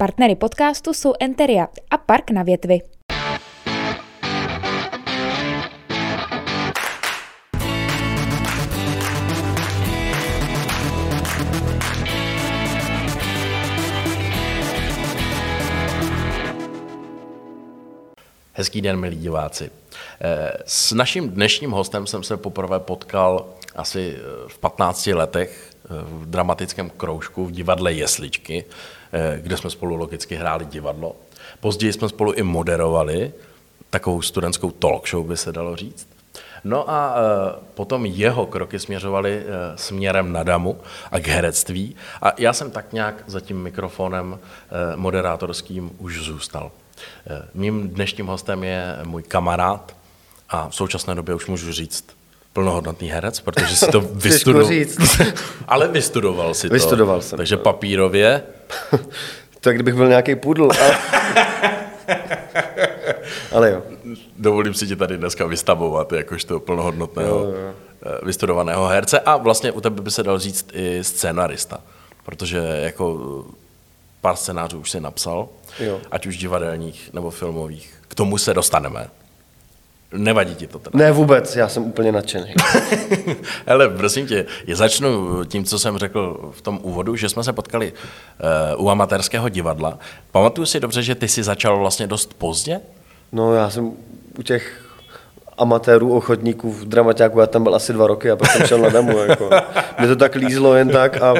Partnery podcastu jsou Enteria a Park na větvi. Hezký den, milí diváci. Eh, s naším dnešním hostem jsem se poprvé potkal asi eh, v 15 letech eh, v dramatickém kroužku v divadle Jesličky, kde jsme spolu logicky hráli divadlo. Později jsme spolu i moderovali takovou studentskou talk show, by se dalo říct. No a potom jeho kroky směřovaly směrem na damu a k herectví. A já jsem tak nějak za tím mikrofonem moderátorským už zůstal. Eh, mým dnešním hostem je můj kamarád a v současné době už můžu říct plnohodnotný herec, protože si to vystudoval. Ale vystudoval si to. Vystudoval jsem. Takže papírově. to kdybych byl nějaký pudl. Ale... ale jo. Dovolím si tě tady dneska vystavovat jakožto plnohodnotného jo, jo. Eh, vystudovaného herce a vlastně u tebe by se dal říct i scénarista, protože jako pár scénářů už si napsal, jo. ať už divadelních nebo filmových. K tomu se dostaneme. Nevadí ti to teda? Ne vůbec, já jsem úplně nadšený. Hele, prosím tě, já začnu tím, co jsem řekl v tom úvodu, že jsme se potkali uh, u amatérského divadla. Pamatuju si dobře, že ty jsi začal vlastně dost pozdě? No já jsem u těch amatérů, ochotníků v dramaťáku, já tam byl asi dva roky a pak jsem šel na damu. Jako. Mě to tak lízlo jen tak a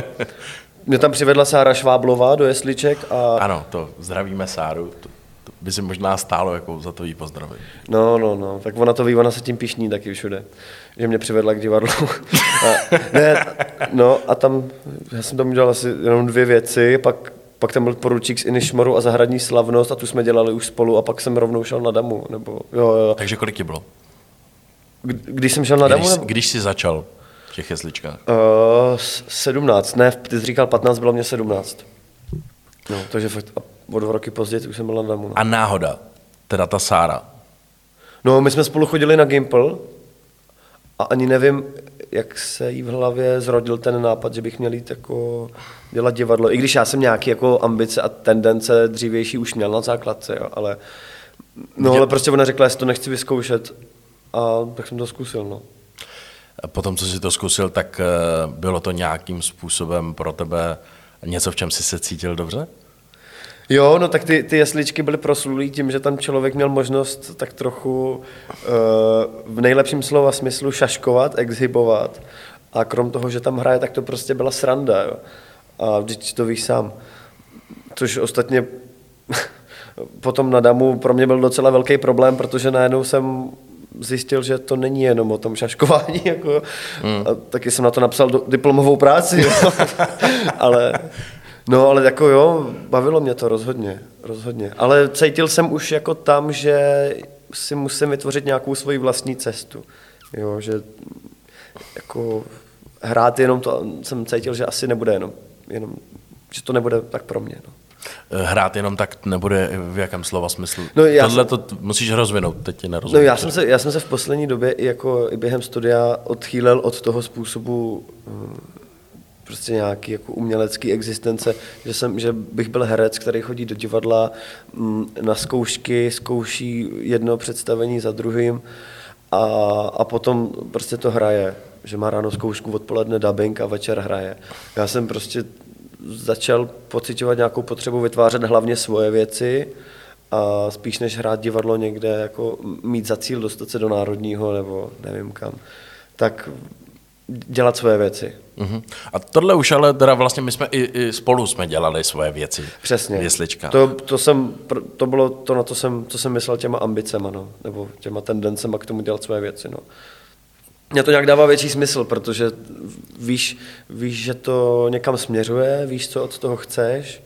mě tam přivedla Sára Šváblová do jesliček a... Ano, to zdravíme Sáru, to, to by si možná stálo jako za to jí pozdravit. No, no, no, tak ona to ví, ona se tím pišní taky všude, že mě přivedla k divadlu. a, ne, no a tam, já jsem tam udělal asi jenom dvě věci, pak pak tam byl poručík z Inišmoru a zahradní slavnost a tu jsme dělali už spolu a pak jsem rovnou šel na damu, nebo jo, jo. Takže kolik ti bylo? Když jsem šel na když, damu? Nebo... Když jsi začal? těch jesličkách? Uh, 17, ne, ty jsi říkal 15, bylo mě 17. No, takže fakt o dva roky později už jsem byl na damu. No. A náhoda, teda ta Sára. No, my jsme spolu chodili na Gimple a ani nevím, jak se jí v hlavě zrodil ten nápad, že bych měl jít jako dělat divadlo. I když já jsem nějaký jako ambice a tendence dřívější už měl na základce, jo, ale no, ale prostě ona řekla, že to nechci vyzkoušet a tak jsem to zkusil, no. Potom, co jsi to zkusil, tak eh, bylo to nějakým způsobem pro tebe něco, v čem jsi se cítil dobře? Jo, no tak ty, ty jesličky byly proslulý tím, že tam člověk měl možnost tak trochu uh, v nejlepším slova smyslu šaškovat, exhibovat. A krom toho, že tam hraje, tak to prostě byla sranda. Jo. A vždyť to víš sám. Což ostatně potom na Damu pro mě byl docela velký problém, protože najednou jsem zjistil, že to není jenom o tom šaškování. Jako, hmm. a taky jsem na to napsal do, diplomovou práci. Jo. ale, no, ale jako jo, bavilo mě to rozhodně, rozhodně. Ale cítil jsem už jako tam, že si musím vytvořit nějakou svoji vlastní cestu. Jo, že jako hrát jenom to, jsem cítil, že asi nebude jenom, jenom že to nebude tak pro mě. No. Eh, hrát jenom tak nebude v jakém slova smyslu. No, já Tohle jsem, to musíš rozvinout, teď ti nerozumím. No, já, jsem se, já jsem se v poslední době i, jako, i během studia odchýlil od toho způsobu hm, prostě nějaký jako umělecký existence, že, jsem, že bych byl herec, který chodí do divadla hm, na zkoušky, zkouší jedno představení za druhým a, a potom prostě to hraje, že má ráno zkoušku, odpoledne dubbing a večer hraje. Já jsem prostě začal pocitovat nějakou potřebu vytvářet hlavně svoje věci a spíš než hrát divadlo někde, jako mít za cíl dostat se do národního nebo nevím kam, tak dělat svoje věci. Uh-huh. A tohle už ale teda vlastně my jsme i, i spolu jsme dělali svoje věci. Přesně. Jeslička. To, to, jsem, to bylo to, na to jsem, co jsem myslel těma ambicema, no, nebo těma tendencema k tomu dělat svoje věci. No mě to nějak dává větší smysl, protože víš, víš, že to někam směřuje, víš, co od toho chceš,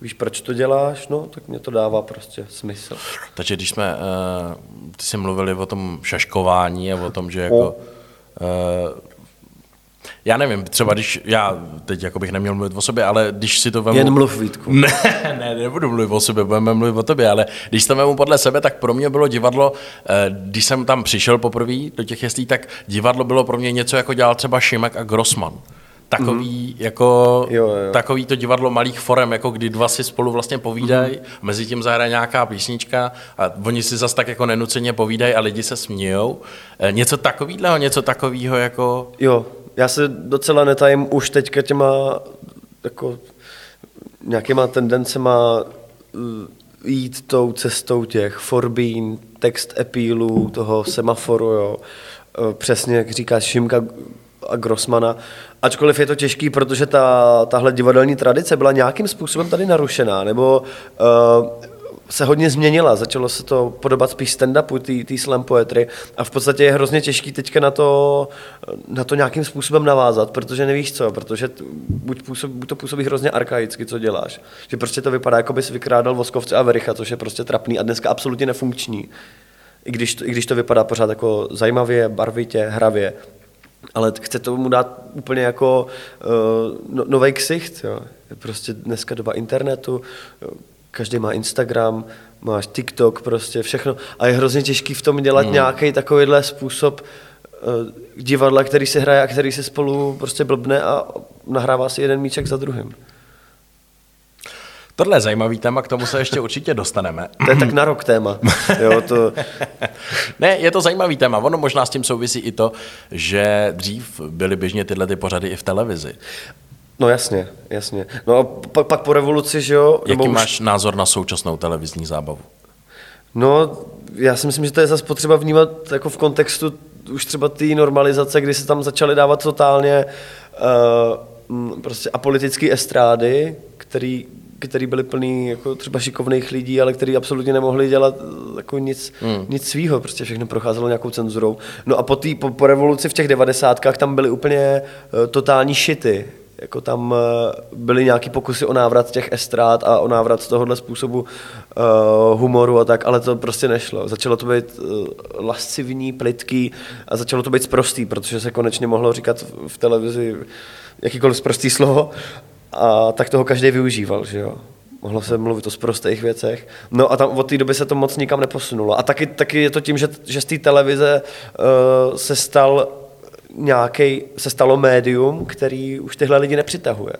víš, proč to děláš, no, tak mě to dává prostě smysl. Takže když jsme, uh, ty jsi mluvili o tom šaškování a o tom, že jako, uh, já nevím, třeba když, já teď jako bych neměl mluvit o sobě, ale když si to vemu... Jen mluv, Vítku. Ne, ne, nebudu mluvit o sobě, budeme mluvit o tobě, ale když to vemu podle sebe, tak pro mě bylo divadlo, eh, když jsem tam přišel poprvé do těch jeslí, tak divadlo bylo pro mě něco, jako dělal třeba Šimek a Grossman takový, jako, Jo, jo. takový to divadlo malých forem, jako kdy dva si spolu vlastně povídají, mezi tím zahraje nějaká písnička a oni si zas tak jako nenuceně povídají a lidi se smějou. Eh, Něco takového, něco takového jako... Jo, já se docela netajím už teďka těma jako nějakýma tendencema uh, jít tou cestou těch forbín, text epílů, toho semaforu, jo. Uh, Přesně, jak říkáš, Šimka a Grossmana. Ačkoliv je to těžký, protože ta, tahle divadelní tradice byla nějakým způsobem tady narušená, nebo uh, se hodně změnila, začalo se to podobat spíš stand-upu, té slam poetry a v podstatě je hrozně těžký teďka na to, na to nějakým způsobem navázat, protože nevíš co, protože buď, působ, buď to působí hrozně arkaicky, co děláš, že prostě to vypadá, jako bys vykrádal Voskovce a Vericha, což je prostě trapný a dneska absolutně nefunkční. I když, to, I když to vypadá pořád jako zajímavě, barvitě, hravě, ale chce tomu dát úplně jako uh, no, nový ksicht. Jo. Prostě dneska doba internetu. Každý má Instagram, máš TikTok, prostě všechno. A je hrozně těžký v tom dělat hmm. nějaký takovýhle způsob uh, divadla, který se hraje a který se spolu prostě blbne a nahrává si jeden míček za druhým. Tohle je zajímavý téma, k tomu se ještě určitě dostaneme. To je tak na rok téma. Jo, to, Ne, je to zajímavý téma. Ono možná s tím souvisí i to, že dřív byly běžně tyhle ty pořady i v televizi. No jasně, jasně. No a pak, pak po revoluci, že jo? Jaký nebo už- máš názor na současnou televizní zábavu? No, já si myslím, že to je zase potřeba vnímat jako v kontextu už třeba té normalizace, kdy se tam začaly dávat totálně uh, prostě apolitické estrády, který, který byly plný jako třeba šikovných lidí, ale který absolutně nemohli dělat eh, jako nic, hmm. nic svýho, prostě všechno procházelo nějakou cenzurou. No a po, tý, po, po revoluci v těch devadesátkách tam byly úplně uh, totální šity, jako tam eh, byly nějaký pokusy o návrat těch estrát a o návrat tohohle způsobu uh, humoru a tak, ale to prostě nešlo. Začalo to být uh, lascivní, plitký a začalo to být sprostý, protože se konečně mohlo říkat v, televizi jakýkoliv sprostý slovo a tak toho každý využíval, že jo. Mohlo se mluvit o sprostých věcech. No a tam od té doby se to moc nikam neposunulo. A taky, taky je to tím, že, že z té televize uh, se stal nějaký, se stalo médium, který už tyhle lidi nepřitahuje.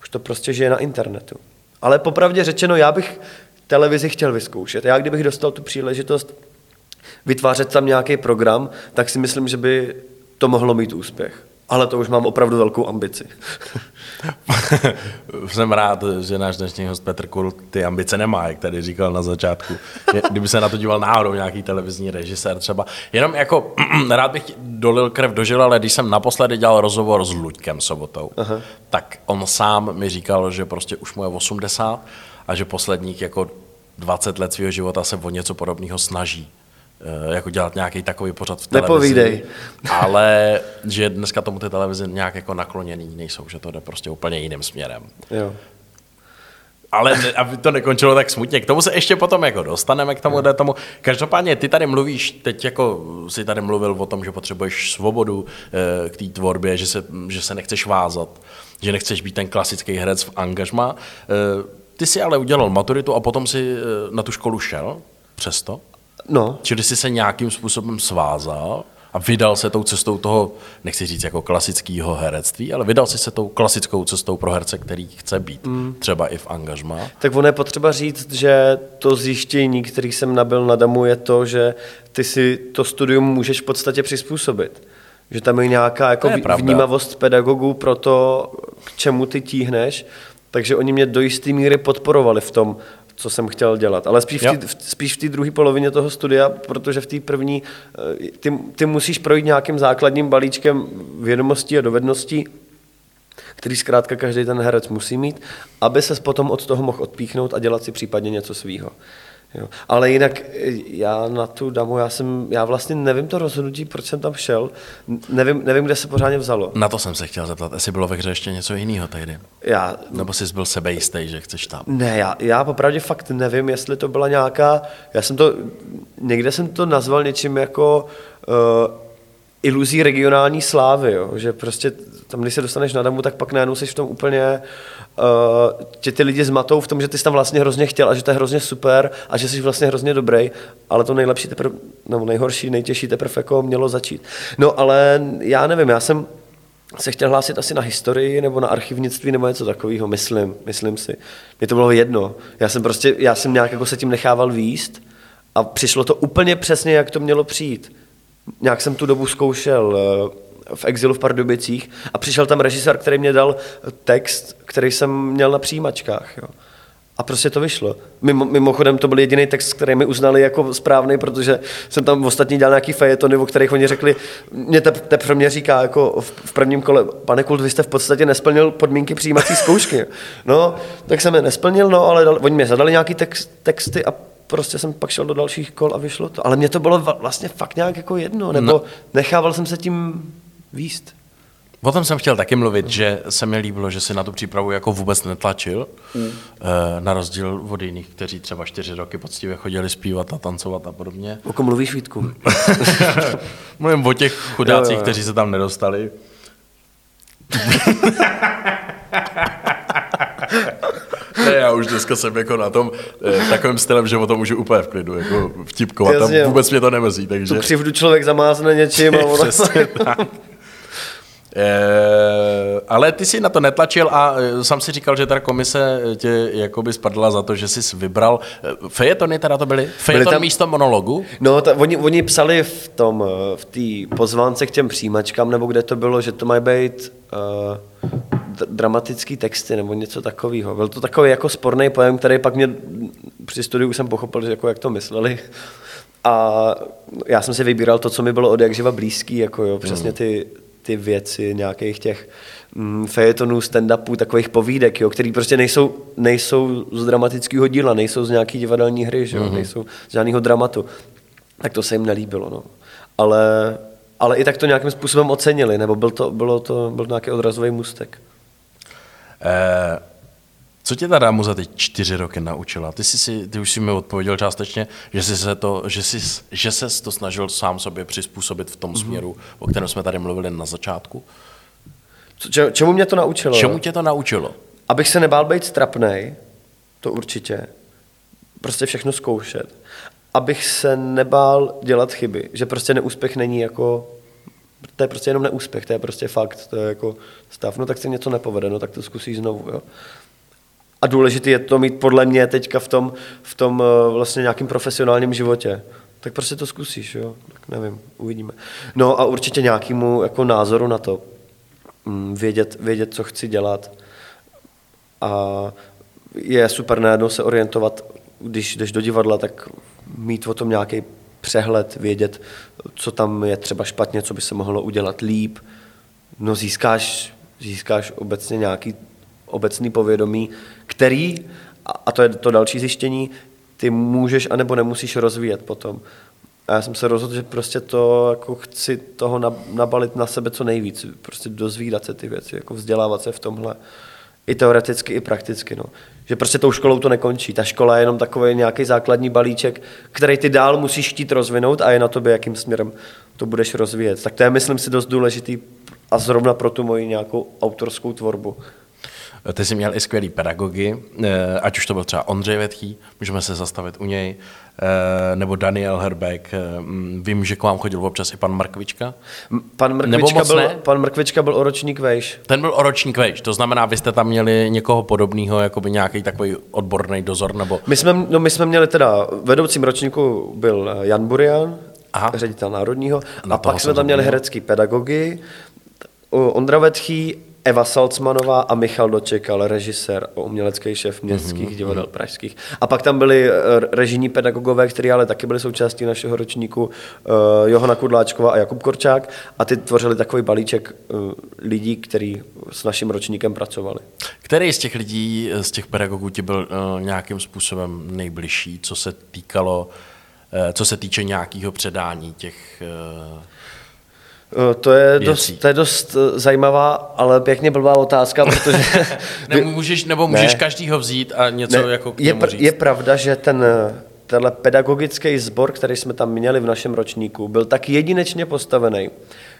Už to prostě žije na internetu. Ale popravdě řečeno, já bych televizi chtěl vyzkoušet. Já kdybych dostal tu příležitost vytvářet tam nějaký program, tak si myslím, že by to mohlo mít úspěch. Ale to už mám opravdu velkou ambici. Jsem rád, že náš dnešní host Petr Kul ty ambice nemá, jak tady říkal na začátku. Kdyby se na to díval náhodou nějaký televizní režisér třeba. Jenom jako rád bych dolil krev do žil, ale když jsem naposledy dělal rozhovor s Luďkem Sobotou, Aha. tak on sám mi říkal, že prostě už mu je 80 a že posledních jako 20 let svého života se o něco podobného snaží jako dělat nějaký takový pořad v televizi. Nepovídej. Ale že dneska tomu ty televize nějak jako nakloněný nejsou, že to jde prostě úplně jiným směrem. Jo. Ale aby to nekončilo tak smutně, k tomu se ještě potom jako dostaneme, k tomu, tomu. Každopádně ty tady mluvíš, teď jako si tady mluvil o tom, že potřebuješ svobodu eh, k té tvorbě, že se, že se nechceš vázat, že nechceš být ten klasický herec v angažma. Eh, Ty si ale udělal maturitu a potom si eh, na tu školu šel přesto? No, Čili jsi se nějakým způsobem svázal a vydal se tou cestou toho, nechci říct jako klasického herectví, ale vydal si se tou klasickou cestou pro herce, který chce být, mm. třeba i v angažmá. tak ono je potřeba říct, že to zjištění, který jsem nabil na Damu, je to, že ty si to studium můžeš v podstatě přizpůsobit. Že tam je nějaká jako To je pravda. vnímavost pedagogů pro to, k čemu ty tíhneš. Takže oni mě do jisté míry podporovali v tom, co jsem chtěl dělat. Ale spíš v té- v- spíš v té druhé polovině toho studia, protože v té první eh, ty, ty musíš projít nějakým základním balíčkem vědomostí a dovedností, který zkrátka každý ten herec musí mít, aby se potom od toho mohl odpíchnout a dělat si případně něco svýho. Jo. Ale jinak eh, já na tu damu, já, jsem, já vlastně nevím to rozhodnutí, proč jsem tam šel, nevím, nevím kde se pořádně vzalo. Na to jsem se chtěl zeptat, jestli bylo ve hře ještě něco jiného tehdy. Já, Nebo jsi byl sebejistý, že chceš tam. ne, já, já popravdě fakt nevím, jestli to byla nějaká, já jsem to, někde jsem to nazval něčím jako uh, iluzí regionální slávy, jo? že prostě tam, když se dostaneš na damu, tak pak najednou jsi v tom úplně, uh, tě ty lidi zmatou v tom, že ty jsi tam vlastně hrozně chtěl a že to je hrozně super a že jsi vlastně hrozně dobrý, ale to nejlepší teprve, nebo nejhorší, nejtěžší teprve jako mělo začít. No ale já nevím, já jsem, se chtěl hlásit asi na historii nebo na archivnictví nebo něco takového, myslím, myslím si. Mně to bylo jedno. Já jsem prostě, já jsem nějak jako se tím nechával výst a přišlo to úplně přesně, jak to mělo přijít. Nějak jsem tu dobu zkoušel eh, v exilu v Pardubicích a přišel tam režisér, který mě dal text, který jsem měl na přijímačkách. Jo. A prostě to vyšlo. Mimo, mimochodem to byl jediný text, který mi uznali jako správný, protože jsem tam ostatní dělal nějaký fejetony, o kterých oni řekli, mě te, teprve mě říká jako v, v prvním kole, pane Kult, vy jste v podstatě nesplnil podmínky přijímací zkoušky. No, tak jsem je nesplnil, no, ale dal, oni mě zadali nějaký text, texty a prostě jsem pak šel do dalších kol a vyšlo to. Ale mě to bylo vlastně fakt nějak jako jedno, nebo no. nechával jsem se tím výst. O tom jsem chtěl taky mluvit, že se mi líbilo, že si na tu přípravu jako vůbec netlačil, mm. na rozdíl od jiných, kteří třeba čtyři roky poctivě chodili zpívat a tancovat a podobně. O kom mluvíš, Vítku? Mluvím o těch chudácích, jo, jo. kteří se tam nedostali. ne, já už dneska jsem jako na tom eh, takovým stylem, že o tom můžu úplně v klidu jako vtipkovat. Jasně, tam vůbec mě to nemezí. Takže... Tu křivdu člověk zamázne něčím a ono... Přesně tak. E, ale ty si na to netlačil a e, sám si říkal, že ta komise tě jakoby spadla za to, že jsi vybral. Fejetony teda to byly? Fejeton byly tam... místo monologu? No, ta, oni, oni psali v tom, v té pozvánce k těm přijímačkám, nebo kde to bylo, že to mají být uh, dramatický texty nebo něco takového. Byl to takový jako sporný pojem, který pak mě při studiu jsem pochopil, že jako jak to mysleli. A já jsem si vybíral to, co mi bylo od jak živa blízký, jako jo, přesně hmm. ty, ty věci nějakých těch mm, fejetonů, stand-upů, takových povídek, jo, který prostě nejsou, nejsou z dramatického díla, nejsou z nějaký divadelní hry, že jo, mm-hmm. nejsou z žádného dramatu. Tak to se jim nelíbilo, no. Ale, ale i tak to nějakým způsobem ocenili, nebo byl to, bylo to, byl to nějaký odrazový můstek. Eh, co tě ta dámu za ty čtyři roky naučila? Ty, jsi si, ty už si mi odpověděl částečně, že jsi se to, že jsi, že ses to snažil sám sobě přizpůsobit v tom mm-hmm. směru, o kterém jsme tady mluvili na začátku. Če, čemu mě to naučilo? Čemu tě to naučilo? Abych se nebál být strapnej, to určitě. Prostě všechno zkoušet. Abych se nebál dělat chyby. Že prostě neúspěch není jako to je prostě jenom neúspěch, to je prostě fakt, to je jako stav, no tak se něco nepovede, no tak to zkusíš znovu, jo. A důležité je to mít podle mě teďka v tom, v tom eh, vlastně nějakým profesionálním životě. Tak prostě to zkusíš, jo? Tak nevím, uvidíme. No a určitě nějakému jako názoru na to. Mm, vědět, vědět, co chci dělat. A je super najednou se orientovat, když jdeš do divadla, tak mít o tom nějaký přehled, vědět, co tam je třeba špatně, co by se mohlo udělat líp. No získáš, získáš obecně nějaký obecný povědomí, který, a to je to další zjištění, ty můžeš anebo nemusíš rozvíjet potom. A já jsem se rozhodl, že prostě to jako chci toho nabalit na sebe co nejvíc, prostě dozvídat se ty věci, jako vzdělávat se v tomhle. I teoreticky, i prakticky. No. Že prostě tou školou to nekončí. Ta škola je jenom takový nějaký základní balíček, který ty dál musíš chtít rozvinout a je na tobě, jakým směrem to budeš rozvíjet. Tak to je, myslím si, dost důležitý a zrovna pro tu moji nějakou autorskou tvorbu. Ty jsi měl i skvělý pedagogy, eh, ať už to byl třeba Ondřej Vetchý, můžeme se zastavit u něj, nebo Daniel Herbeck. Eh, vím, že k vám chodil občas i pan Markvička. Pan Mrkvička, byl, pan Mrkvička byl o ročník vejš. Ten byl o ročník vejš, to znamená, vy jste tam měli někoho podobného, jako by nějaký takový odborný dozor, nebo... My jsme, no my jsme měli teda, vedoucím ročníku byl Jan Burian, Aha. ředitel národního, Na a pak jsme tam měli herecký pedagogy, Ondra Vetchý Eva Salcmanová a Michal Dočekal, režisér a umělecký šéf městských mm-hmm. divadel pražských. A pak tam byli eh, režijní pedagogové, kteří ale taky byli součástí našeho ročníku, uh, Johana Kudláčková a Jakub Korčák a ty tvořili takový balíček uh, lidí, kteří s naším ročníkem pracovali. Který z těch lidí, z těch pedagogů ti byl uh, nějakým způsobem nejbližší, co se týkalo, uh, co se týče nějakého předání těch uh, to je, dost, to je dost eh, zajímavá, ale pěkně blbá otázka, protože... nebo můžeš, nebo můžeš ne. každýho vzít a něco ne. jako k je, pr- říct. je pravda, že ten tenhle pedagogický sbor, který jsme tam měli v našem ročníku, byl tak jedinečně postavený,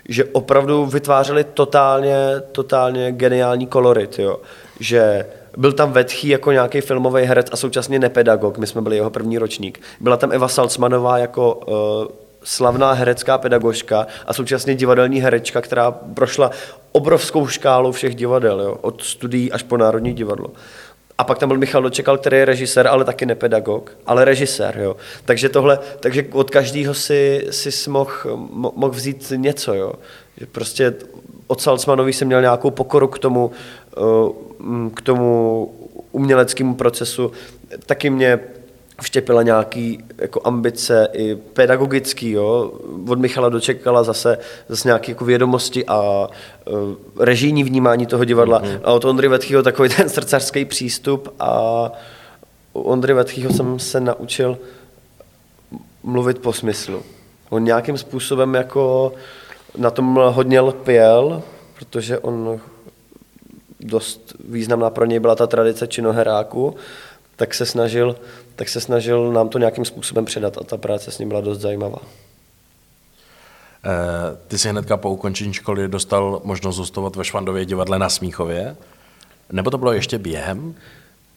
že opravdu vytvářeli totálně, totálně geniální kolorit, jo. Že byl tam Vetchý jako nějaký filmový herec a současně nepedagog, my jsme byli jeho první ročník. Byla tam Eva Salcmanová jako uh, slavná herecká pedagožka a současně divadelní herečka, která prošla obrovskou škálu všech divadel, jo, od studií až po Národní divadlo. A pak tam byl Michal Dočekal, který je režisér, ale taky nepedagog, ale režisér, jo. Takže tohle, takže od každého si, si mohl moh vzít něco, jo. Prostě od Salzmanovi jsem měl nějakou pokoru k tomu, eh, k tomu uměleckému procesu. Taky mě vštěpila nějaký jako ambice i pedagogický, jo. Od Michala dočekala zase, zase nějaké jako vědomosti a uh, režijní vnímání toho divadla. Mm-hmm. A od Ondry Vetchýho takový ten srdcařský přístup a u Ondry Vetchýho jsem se naučil mluvit po smyslu. On nějakým způsobem jako na tom hodně lpěl, protože on dost významná pro něj byla ta tradice činoheráku, tak se snažil, tak se snažil nám to nějakým způsobem předat a ta práce s ním byla dost zajímavá. Eh, ty jsi hnedka po ukončení školy dostal možnost zůstovat ve Švandově divadle na Smíchově? Nebo to bylo ještě během?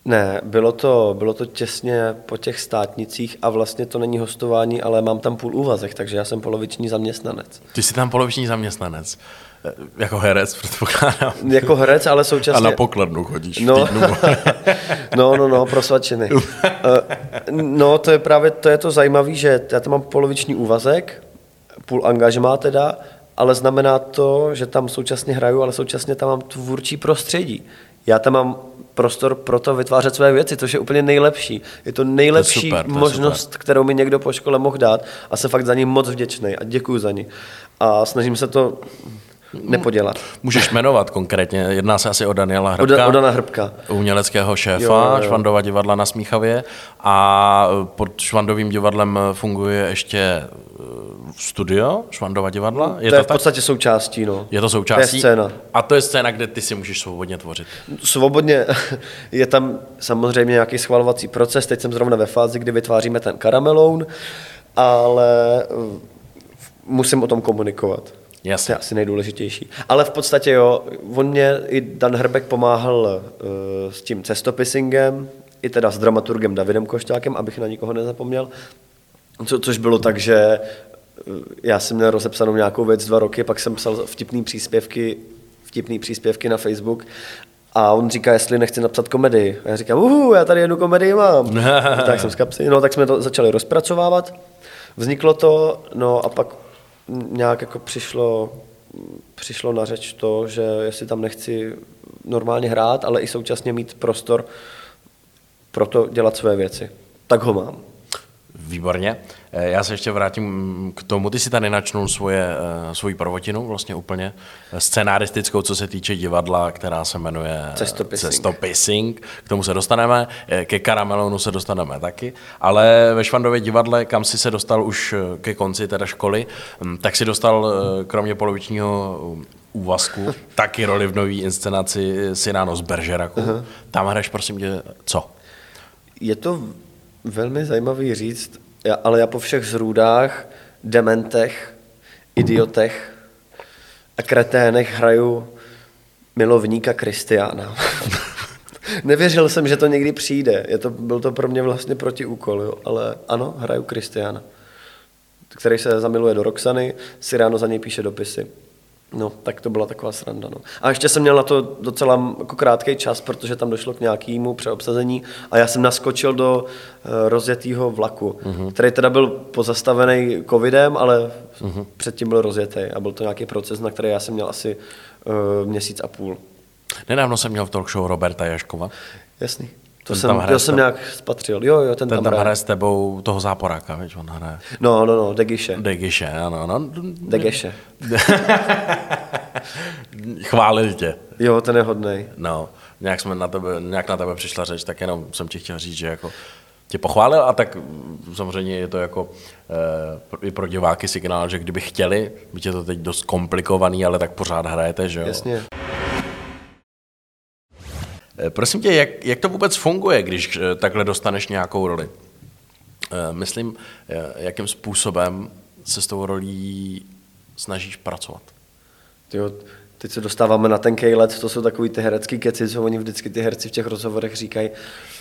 Ne, bylo to, bylo to těsně po těch státnicích a vlastně to není hostování, ale mám tam půl úvazek, takže já jsem poloviční zaměstnanec. Ty jsi tam poloviční zaměstnanec. Eh, jako herec, předpokládám. Jako herec, ale současně... A na pokladnu chodíš no, no, no, no, pro svačiny. Eh, no, to je právě to, je to zajímavé, že já tam mám poloviční úvazek, půl angažmá teda, ale znamená to, že tam současně hraju, ale současně tam mám tvůrčí prostředí. Já tam mám prostor pro to vytvářet své věci, což je úplně nejlepší. Je to nejlepší to je super, to možnost, super. kterou mi někdo po škole mohl dát a jsem fakt za ní moc vděčný a děkuji za ní. A snažím se to nepodělat. Můžeš jmenovat konkrétně, jedná se asi o Daniela Hrbka. O, Dana Hrbka. Uměleckého šéfa jo, jo. Švandova divadla na Smíchavě a pod Švandovým divadlem funguje ještě eh, studio Švandova divadla? Je to, to je v podstatě tak? součástí, no. Je to součástí? To je scéna. A to je scéna, kde ty si můžeš svobodně tvořit? Svobodně. Je tam samozřejmě nějaký schvalovací proces. Teď jsem zrovna ve fázi, kdy vytváříme ten karameloun, ale eh, musím o tom komunikovat. Jasně. To je asi nejdůležitější. Ale v podstatě jo, on mě i Dan Hrbek pomáhal uh, s tím cestopisingem, i teda s dramaturgem Davidem Košťákem, abych na nikoho nezapomněl. Co, což bylo tak, že eh, já jsem měl rozepsanou nějakou věc dva roky, pak jsem psal vtipný příspěvky, vtipný příspěvky na Facebook a on říká, jestli nechci napsat komedii. A já říkám, uhu, já tady jednu komedii mám. tak jsem z kapsy. No, tak jsme to začali rozpracovávat. Vzniklo to, no a pak nějak jako přišlo, přišlo na řeč to, že jestli tam nechci normálně hrát, ale i současně mít prostor pro to dělat své věci. Tak ho mám. Výborně. Eh, já se ještě vrátím k tomu, ty si tady načnul svoje, eh, svoji prvotinu vlastně úplně eh, scenaristickou, co se týče divadla, která se jmenuje Cestopising. Cestopising. K tomu se dostaneme, ke Karamelonu se dostaneme taky, ale ve Švandově divadle, kam si se dostal už ke konci teda školy, hm, tak si dostal kromě polovičního úvazku taky roli v nový inscenaci Sináno z Beržeraku. Uh-huh. Tam hraješ, prosím tě, co? Je to velmi zajímavý říct, já, ale já po všech zrůdách, dementech, idiotech a kreténech hraju milovníka Kristiána. Nevěřil jsem, že to někdy přijde. Je to, byl to pro mě vlastně protiúkol, jo. ale ano, hraju Kristiána, který se zamiluje do Roxany, si ráno za něj píše dopisy. No, tak to byla taková sranda. No. A ještě jsem měl na to docela jako krátký čas, protože tam došlo k nějakému přeobsazení a já jsem naskočil do uh, rozjetého vlaku, uh-huh. který teda byl pozastavený covidem, ale uh-huh. předtím byl rozjetý a byl to nějaký proces, na který já jsem měl asi uh, měsíc a půl. Nedávno jsem měl v talk show Roberta Jaškova. Jasný. To jsem, to jsem nějak spatřil. Jo, jo, ten, ten tam, tam hraje. s tebou toho záporáka, víš, on hraje. No, no, no, Degiše. Degiše, ano, ano. Degiše. Chválil tě. Jo, ten je hodnej. No, nějak, jsme na tebe, nějak na tebe přišla řeč, tak jenom jsem ti chtěl říct, že jako tě pochválil a tak samozřejmě je to jako e, i pro diváky signál, že kdyby chtěli, by je to teď dost komplikovaný, ale tak pořád hrajete, že jo? Jasně. Eh, prosím tě, jak, jak to vůbec funguje, když eh, takhle dostaneš nějakou roli? Eh, myslím, jakým způsobem se s tou rolí snažíš pracovat? Tyjo, teď se dostáváme na ten let, to jsou takový ty herecký keci, co oni vždycky ty herci v těch rozhovorech říkají,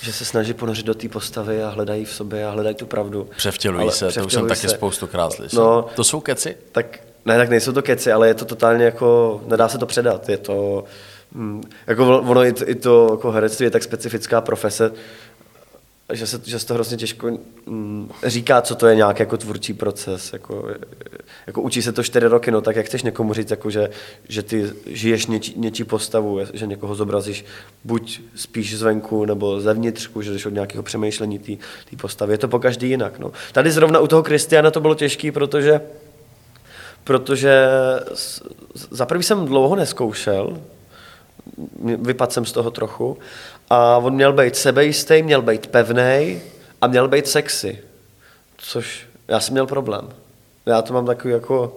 že se snaží ponořit do té postavy a hledají v sobě a hledají tu pravdu. Převtělují Ale se, to už jsem převtělují taky se. spoustukrát slyšel. No. To jsou keci? Tak ne, tak nejsou to keci, ale je to totálně jako, nedá se to předat, je to, hm, jako ono i to, i to jako herectví je tak specifická profese, že se, že se to hrozně těžko hm, říká, co to je nějaký jako tvůrčí proces. Jako, jako učí se to čtyři roky, no tak jak chceš někomu říct, jako, že, že ty žiješ něčí, něčí postavu, že někoho zobrazíš buď spíš zvenku nebo zevnitřku, že jdeš od nějakého přemýšlení té postavy. Je to po každý jinak. No. Tady zrovna u toho Kristiana to bylo těžké, protože protože za prvý jsem dlouho neskoušel, vypadl jsem z toho trochu, a on měl být sebejistý, měl být pevný a měl být sexy, což já jsem měl problém. Já to mám takový jako,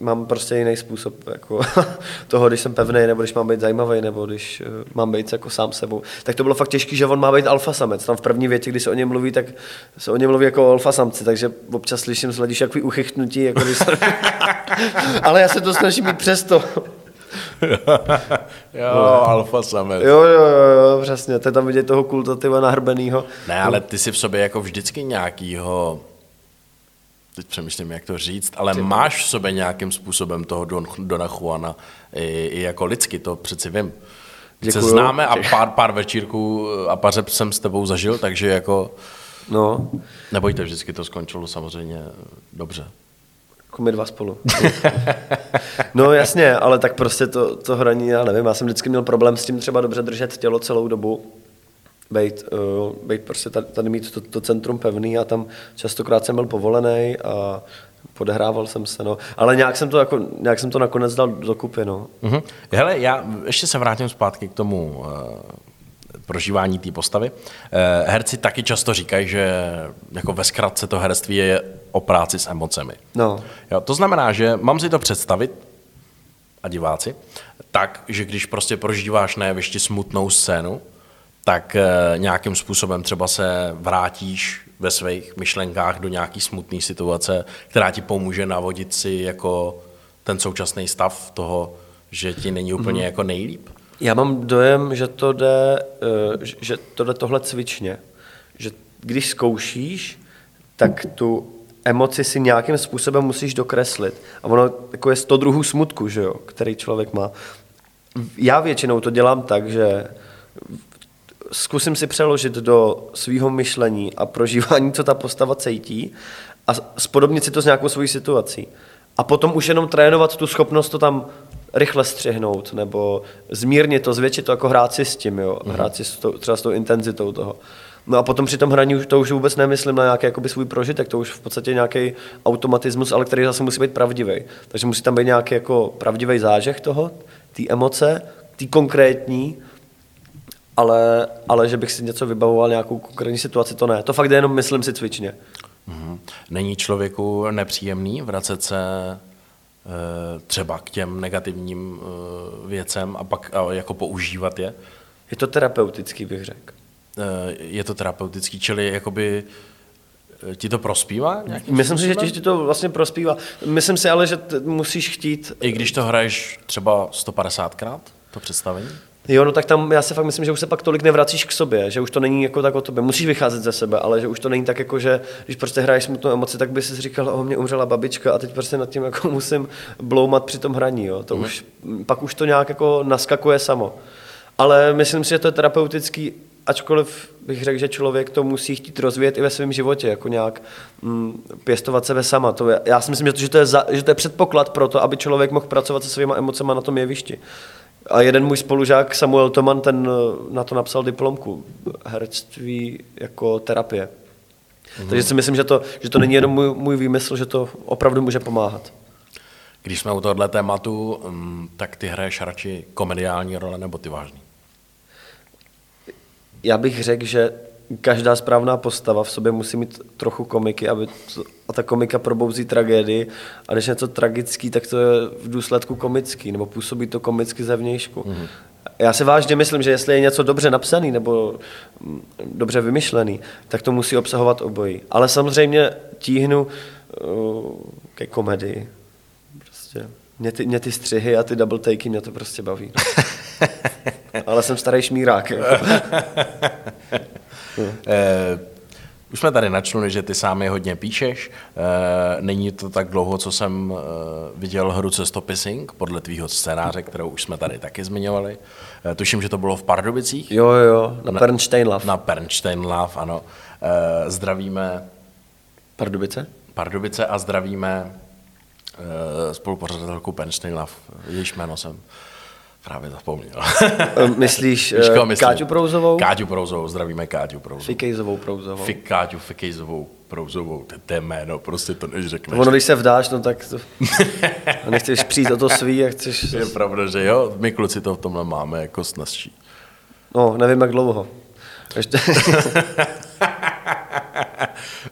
mám prostě jiný způsob jako toho, když jsem pevný, nebo když mám být zajímavý, nebo když eh, mám být jako sám sebou. Tak to bylo fakt těžké, že on má být alfa samec. Tam v první větě, když se o něm mluví, tak se o něm mluví jako o alfa samci, takže občas slyším z hlediska takový uchychtnutí, jako když. Ale já se to snažím mít přesto. Jo, alfa samec. Jo, jo, jo, přesně. To je tam vidět toho kultativa nahrbenýho. Ne, ale ty si v sobě jako vždycky nějakýho, teď přemýšlím, jak to říct, ale máš v sobě nějakým způsobem toho Don, Dona Juana i, i jako lidsky, to přeci vím. My se Děkuju. známe a pár, pár večírků a pařeb jsem s tebou zažil, takže jako No, nebojte, vždycky to skončilo samozřejmě dobře. Jako my dva spolu. No jasně, ale tak prostě to, to hraní, já nevím, já jsem vždycky měl problém s tím třeba dobře držet tělo celou dobu, být, uh, být prostě tady, tady mít to, to centrum pevný a tam častokrát jsem byl povolený a podehrával jsem se, no. Ale nějak jsem to, jako, nějak jsem to nakonec dal dokupy, no. Mhm. Hele, já ještě se vrátím zpátky k tomu uh, prožívání té postavy. Uh, herci taky často říkají, že jako ve zkratce to herectví je o práci s emocemi. No, Jo, to znamená, že mám si to představit, a diváci, tak, že když prostě prožíváš na jevišti smutnou scénu, tak e, nějakým způsobem třeba se vrátíš ve svých myšlenkách do nějaký smutné situace, která ti pomůže navodit si jako ten současný stav toho, že ti není úplně mm. jako nejlíp. Já mám dojem, že to jde, eh, že to jde tohle cvičně. Že když zkoušíš, tak tu emoci si nějakým způsobem musíš dokreslit. A ono jako je 100 druhů smutku, že jo, který člověk má. Já většinou to dělám tak, že zkusím si přeložit do svého myšlení a prožívání, co ta postava cítí a spodobnit si to s nějakou svojí situací. A potom už jenom trénovat tu schopnost to tam rychle střihnout, nebo zmírnit to, zvětšit to, jako hrát si s tím, jo? hrát si s tou, třeba s tou intenzitou toho. No a potom při tom hraní už to už vůbec nemyslím na nějaký jakoby svůj prožitek, to už v podstatě nějaký automatismus, ale který zase musí být pravdivý. Takže musí tam být nějaký jako pravdivý zážeh toho, té emoce, té konkrétní, ale, ale že bych si něco vybavoval, nějakou konkrétní situaci, to ne. To fakt je jenom myslím si cvičně. Mhm. Není člověku nepříjemný vracet se třeba k těm negativním e, věcem a pak a jako používat je? Je to terapeutický, bych řekl. E, je to terapeutický, čili jakoby ti to prospívá? Myslím si, že způsobem? ti to vlastně prospívá. Myslím si ale, že musíš chtít. I když to hraješ třeba 150krát, to představení? Jo, no tak tam já si fakt myslím, že už se pak tolik nevracíš k sobě, že už to není jako tak o tobě. Musíš vycházet ze sebe, ale že už to není tak jako, že když prostě hraješ smutnou emoci, tak by si říkal, o mě umřela babička a teď prostě nad tím jako musím bloumat při tom hraní. Jo. To už, pak už to nějak jako naskakuje samo. Ale myslím si, že to je terapeutický, ačkoliv bych řekl, že člověk to musí chtít rozvíjet i ve svém životě, jako nějak mm, pěstovat sebe sama. To je, já si myslím, že to, že, to je za, že to je předpoklad pro to, aby člověk mohl pracovat se svýma emocemi na tom jevišti. A jeden můj spolužák Samuel Toman, ten eh, na to napsal diplomku. Herectví jako terapie. Mm. Takže si myslím, že to, že to není jenom můj, můj výmysl, že to opravdu může pomáhat. Když jsme u tohohle tématu, mm, tak ty hraješ radši komediální role nebo ty vážný? Já bych řekl, že každá správná postava v sobě musí mít trochu komiky, aby to, a ta komika probouzí tragédii. A když je něco tragický, tak to je v důsledku komický, nebo působí to komicky zevnějšku. Mm. Já si vážně myslím, že jestli je něco dobře napsaný nebo mm, dobře vymyšlený, tak to musí obsahovat obojí. Ale samozřejmě tíhnu uh, ke komedii. Prostě Mě ty, mě ty střihy a ty double takey, mě to prostě baví. No. Ale jsem starý šmírák. Jako. Eh, už jsme tady načnuli, že ty sám je hodně píšeš. Eh, není to tak dlouho, co jsem eh, viděl hru Cestopising podle tvýho scénáře, kterou už jsme tady taky zmiňovali. Tuším, že to bylo v Pardubicích. Jo, jo, na, na Pernsteinlauf. Na Pernsteinlauf, ano. Eh, zdravíme Pardubice? Pardubice a zdravíme spolupořadatelku Pernsteinlauf. Jejíž jméno jsem právě zapomněl. Eh, Myslíš Víš, koho uh, myslím? Káťu Prouzovou? Káťu Prouzovou, zdravíme Káťu Prouzovou. Fikejzovou Prouzovou. Fik Káťu Fikejzovou Prouzovou, to, to je jméno, prostě to než řekneš. Ono, když se vdáš, no tak to... a nechceš přijít o to svý, a chceš... Je pravda, že jo, my kluci to v tomhle máme jako snazší. No, nevím, jak dlouho. Ještě...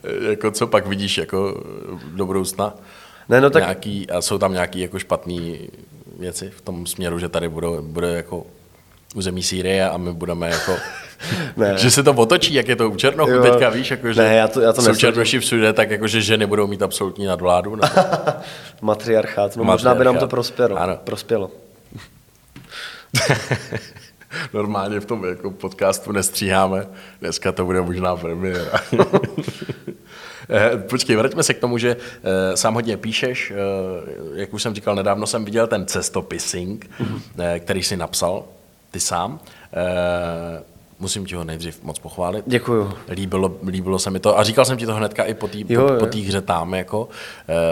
jako co pak vidíš jako do budoucna? ne, no tak Nějaký, a jsou tam nějaký jako špatné věci v tom směru, že tady budou, bude jako území Sýrie a my budeme jako... Ne. Že se to otočí, jak je to u Černochů Jo. teďka, víš, jako, že Ne, já to- já to jsou. Černoši všude, tak jako, že ženy budou mít absolutní nadvládu. Nebo... matriarchát, no možná by nám to Matriarchát. prospělo. Ano. prospělo. Normálně v tom jako podcastu nestříháme, dneska to bude možná premiéra. Eh, Počkej, vraťme se k tomu, že eh, sám hodně píšeš, eh, jak už jsem říkal, nedávno jsem viděl ten cestopising, eh, který si napsal, ty sám. Musím ti ho nejdřív moc pochválit. Děkuju. Líbilo, líbilo se mi to a říkal jsem ti to hnedka i po té po, po hře tam, jako.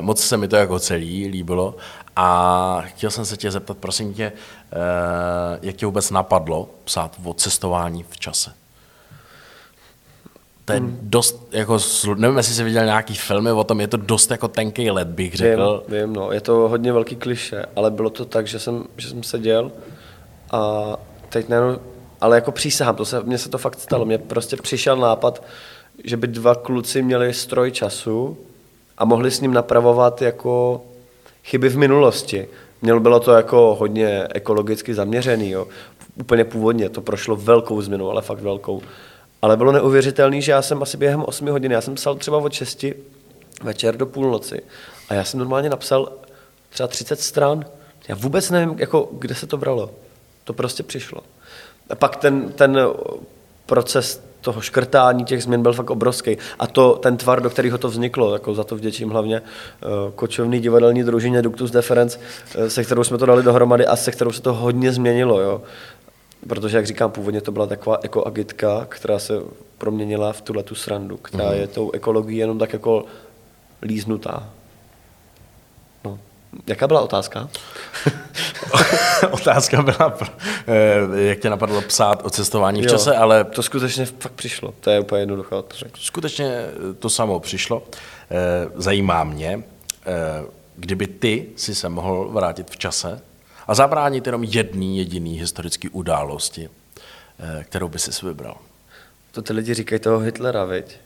Moc se mi to jako celý líbilo a chtěl jsem se tě zeptat, prosím tě, jak tě vůbec napadlo psát o cestování v čase? To je Hmm. dost, jako, nevím, jestli jsi viděl nějaký filmy o tom, je to dost jako tenký let, bych Vím, řekl. vím, no, je to hodně velký kliše, ale bylo to tak, že jsem, že jsem seděl a teď nejenom, ale jako přísahám, to se, mně se to fakt stalo, mně prostě přišel nápad, že by dva kluci měli stroj času a mohli s ním napravovat jako chyby v minulosti. Mělo bylo to jako hodně ekologicky zaměřený, jo. úplně původně, to prošlo velkou změnu, ale fakt velkou. Ale bylo neuvěřitelné, že já jsem asi během 8 hodin, já jsem psal třeba od 6 večer do půlnoci a já jsem normálně napsal třeba 30 stran. Já vůbec nevím, jako, kde se to bralo. To prostě přišlo. A pak ten, ten proces toho škrtání těch změn byl fakt obrovský. A to, ten tvar, do kterého to vzniklo, jako za to vděčím hlavně eh, kočovný divadelní družině Ductus Deferens, eh, se kterou jsme to dali dohromady a se kterou se to hodně změnilo. Jo. Protože, jak říkám, původně to byla taková ekoagitka, která se proměnila v tuhle tu srandu, která je tou ekologií jenom tak jako líznutá. No. Jaká byla otázka? Otázka byla, eh, jak tě napadlo psát o cestování v čase, ale To skutečně fakt přišlo. To je úplně jednoduchá odpověď. Skutečně to samo přišlo. Eh, Zajímá mě, eh, kdyby ty si se mohl vrátit v čase a zabránit jenom jedný jediný historický události, eh, kterou by si vybral. To ty lidi říkají toho Hitlera, viď?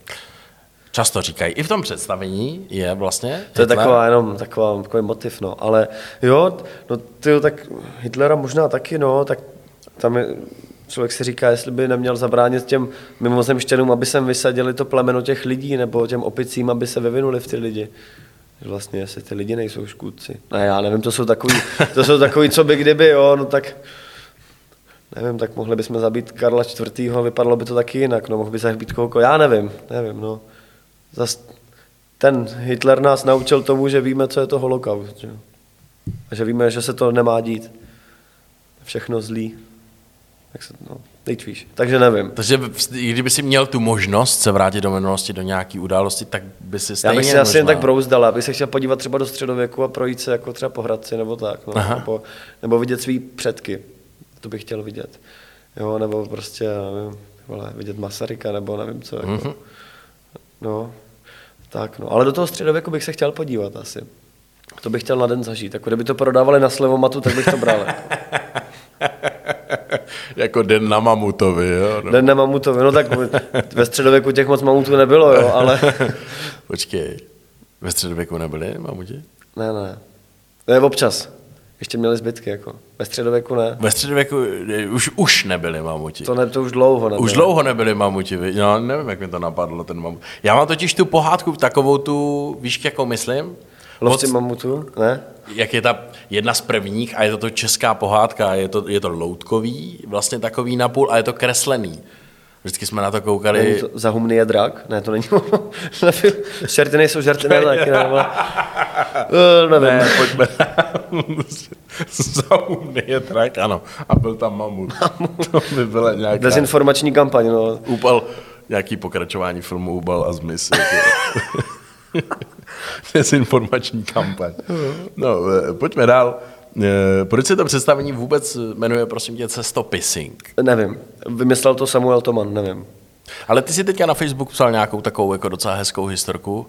Často říkají, i v tom představení je vlastně To je Hitler- taková jenom taková, takový motiv, no. Ale jo, no tyjo, tak Hitlera možná taky, no, tak tam je, člověk si říká, jestli by neměl zabránit těm mimozemštěnům, aby sem vysadili to plemeno těch lidí, nebo těm opicím, aby se vyvinuli v ty lidi. Že Vlastně, jestli ty lidi nejsou škůdci. Ne, já nevím, to jsou takový, to jsou takový, co by kdyby, jo, no tak nevím, tak mohli bychom zabít Karla IV. vypadalo by to taky jinak, no mohl by zabít kohokoliv, já nevím, nevím, no. Zas ten Hitler nás naučil tomu, že víme, co je to holokaust, že? A že víme, že se to nemá dít. Všechno zlý. Tak se, no, teď víš. Takže nevím. Takže i kdyby si měl tu možnost se vrátit do minulosti, do nějaký události, tak by si Já stejně bych si asi jen tak brouzdal, abych se chtěl podívat třeba do středověku a projít se jako třeba po Hradci nebo tak. No, Aha. nebo, nebo, vidět svý předky. To bych chtěl vidět. Jo, nebo prostě, já nevím, vole, vidět Masaryka, nebo nevím co. Jako. Mhm. Mm-hmm. No, tak no. Ale do toho středověku bych se chtěl podívat asi. To bych chtěl na den zažít. Jako kdyby to prodávali na slevomatu, tak bych to bral. jako. den na mamutovi, jo? No. Den na mamutovi. No tak ve středověku těch moc mamutů nebylo, jo, ale... Počkej, ve středověku nebyli mamuti? Ne, ne. Ne, občas. Ještě měli zbytky, jako. Ve středověku ne. Ve středověku eh, už, už nebyli mamuti. To, ne, to už dlouho nebylo. Už dlouho nebyli mamuti, no, nevím, jak mi to napadlo, ten mamut. Já mám totiž tu pohádku takovou tu, víš, jakou myslím? Lovci Moc- mamutu, ne? Jak je ta jedna z prvních a je to, to česká pohádka, je to, je to loutkový, vlastně takový napůl a je to kreslený. Vždycky jsme na to koukali. Není to Zahumný je drak? Ne, to není. Šerty nejsou žerty, ne, taky ne. Eh, nevím. Ne, pojďme. Zaumný je trak, ano. A byl tam mamut. to by byla nějaká... Dezinformační kampaň, no. Úpal, nějaký pokračování filmu Úbal a zmys. Dezinformační kampaň. No, eh, pojďme dál. Eh, Proč se to představení vůbec jmenuje, prosím tě, Cestopissing? Nevím. Vymyslel to Samuel Toman, nevím. Ale ty si teďka na Facebook psal nějakou takovou jako docela hezkou historku.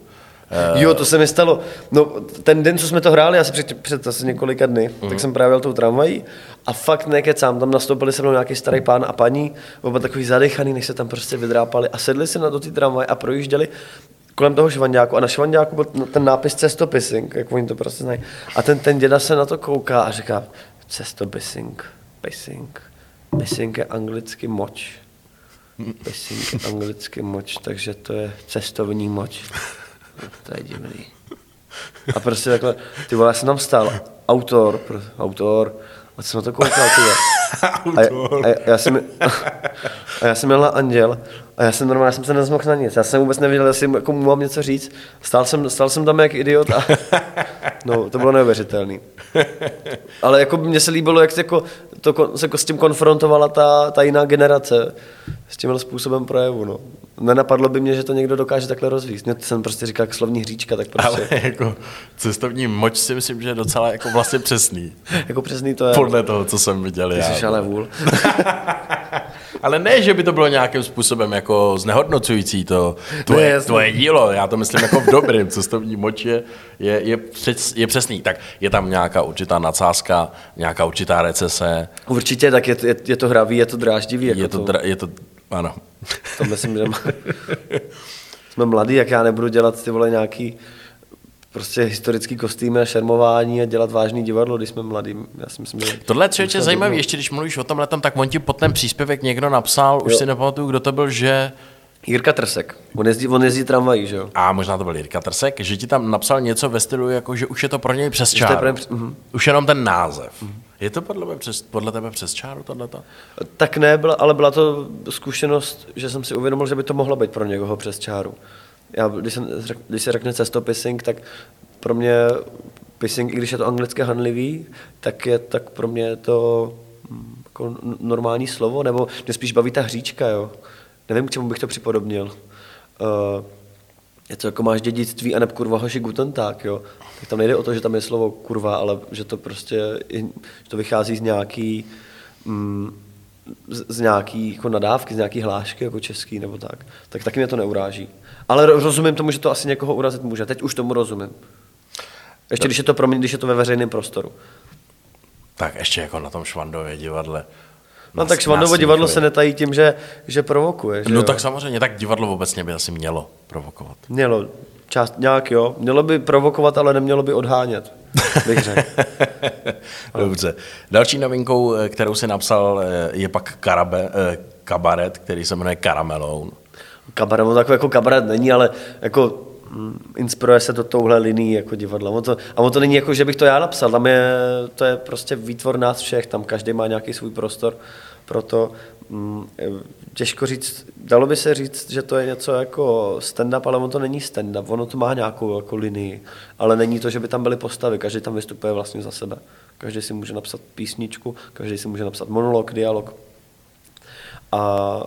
Eh, Jo, to se mi stalo. No, ten den, co jsme to hráli, asi před, před asi několika dny, mm. tak jsem právě jel tou tramvají a fakt nekecám, tam nastoupili se mnou nějaký starý pán a paní, oba takový zadechaný, než se tam prostě vydrápali a sedli se na do té tramvaj a projížděli kolem toho švandáku a na švandáku byl ten nápis cestopising, jak oni to prostě znají. A ten, ten děda se na to kouká a říká, cestopising, pissing, pissing je anglicky moč. Pissing je anglicky moč, takže to je cestovní moč. To je divný. A prostě takhle, ty vole, já jsem tam stál, autor, pro, autor, a jsem na to koukal, ty. A, já- a, já- jsem, a já jsem měl na anděl a já jsem normálně já jsem se nezmohl na nic. Já jsem vůbec nevěděl, jestli jako mu mám něco říct. Stál jsem, stál jsem tam jak idiot a no, to bylo neuvěřitelný. Ale jako mně se líbilo, jak jako to, se jako s tím konfrontovala ta, ta jiná generace s tímhle způsobem projevu. No. Nenapadlo by mě, že to někdo dokáže takhle rozvíjet. Mě jsem prostě říkal jak slovní hříčka, tak prostě. Ale jako cestovní moč si myslím, že je docela jako vlastně přesný. Jako přesný to je. Podle toho, co jsem viděl Ty já. jsi ale vůl. Ale ne, že by to bylo nějakým způsobem jako znehodnocující to tvoje, Ne, tvoje dílo. Já to myslím jako v dobrým. Cestovní moč je, je, je, přes, je přesný. Tak je tam nějaká určitá nadsázka, nějaká určitá recese. Určitě, tak je, je, je to hravý, je to dráždivý. Jako Je to, dra, je to, ano. To myslím, že má... jsme mladí, jak já nebudu dělat ty vole nějaký prostě historický kostýmy a šermování a dělat vážný divadlo, když jsme mladí. Já si myslím, že... Tohle je člověče zajímavé, ještě když mluvíš o tomhle, tak on ti pod ten příspěvek někdo napsal, už Jo. si nepamatuju, kdo to byl, že Jirka Trsek, on jezdí, on jezdí tramvají, že jo? a možná to byl Jirka Trsek, že ti tam napsal něco ve stylu, jako že už je to pro něj přes je čáru. přes- mhm. Už jenom ten název. Je to podle, tebe přes, podle tebe přes čáru tohleto? Tak ne, byla, ale byla to zkušenost, že jsem si uvědomil, že by to mohlo být pro někoho přes čáru. Já, když, jsem, když se řekne cestopising, tak pro mě pissing, i když je to anglicky hanlivý, tak je tak pro mě to mm, jako normální slovo, nebo mě spíš baví ta hříčka, jo. Nevím, k čemu bych to připodobnil. Uh, je to jako máš dědictví a kurva hoši guten tag, jo. Tak tam nejde o to, že tam je slovo kurva, ale že to prostě, že to vychází z nějaký, mm, z, z nějaký jako nadávky, z nějaký hlášky jako český nebo tak. Tak taky mě to neuráží. Ale ro- rozumím tomu, že to asi někoho urazit může. Teď už tomu rozumím. Ještě když je to pro mě, když je to ve veřejném prostoru. Tak ještě jako na tom Švandově divadle. No tak Švandovo divadlo se netají tím, že, že provokuje. Že No jo? tak samozřejmě, tak divadlo obecně by asi mělo provokovat. Mělo. Část, nějak jo. Mělo by provokovat, ale nemělo by odhánět. Bych řekl. Dobře. Další novinkou, eh, kterou si napsal, eh, je pak karabe, eh, kabaret, který se jmenuje Karameloun. Kabaret, on takový jako kabaret není, ale jako mm, inspiruje se to touhle linií jako divadla. On to, a on to není jako, že bych to já napsal, tam je, to je prostě výtvor nás všech, tam každý má nějaký svůj prostor, proto mm, těžko říct, dalo by se říct, že to je něco jako stand-up, ale on to není stand-up, ono to má nějakou jako linii, ale není to, že by tam byly postavy, každý tam vystupuje vlastně za sebe. Každý si může napsat písničku, každý si může napsat monolog, dialog a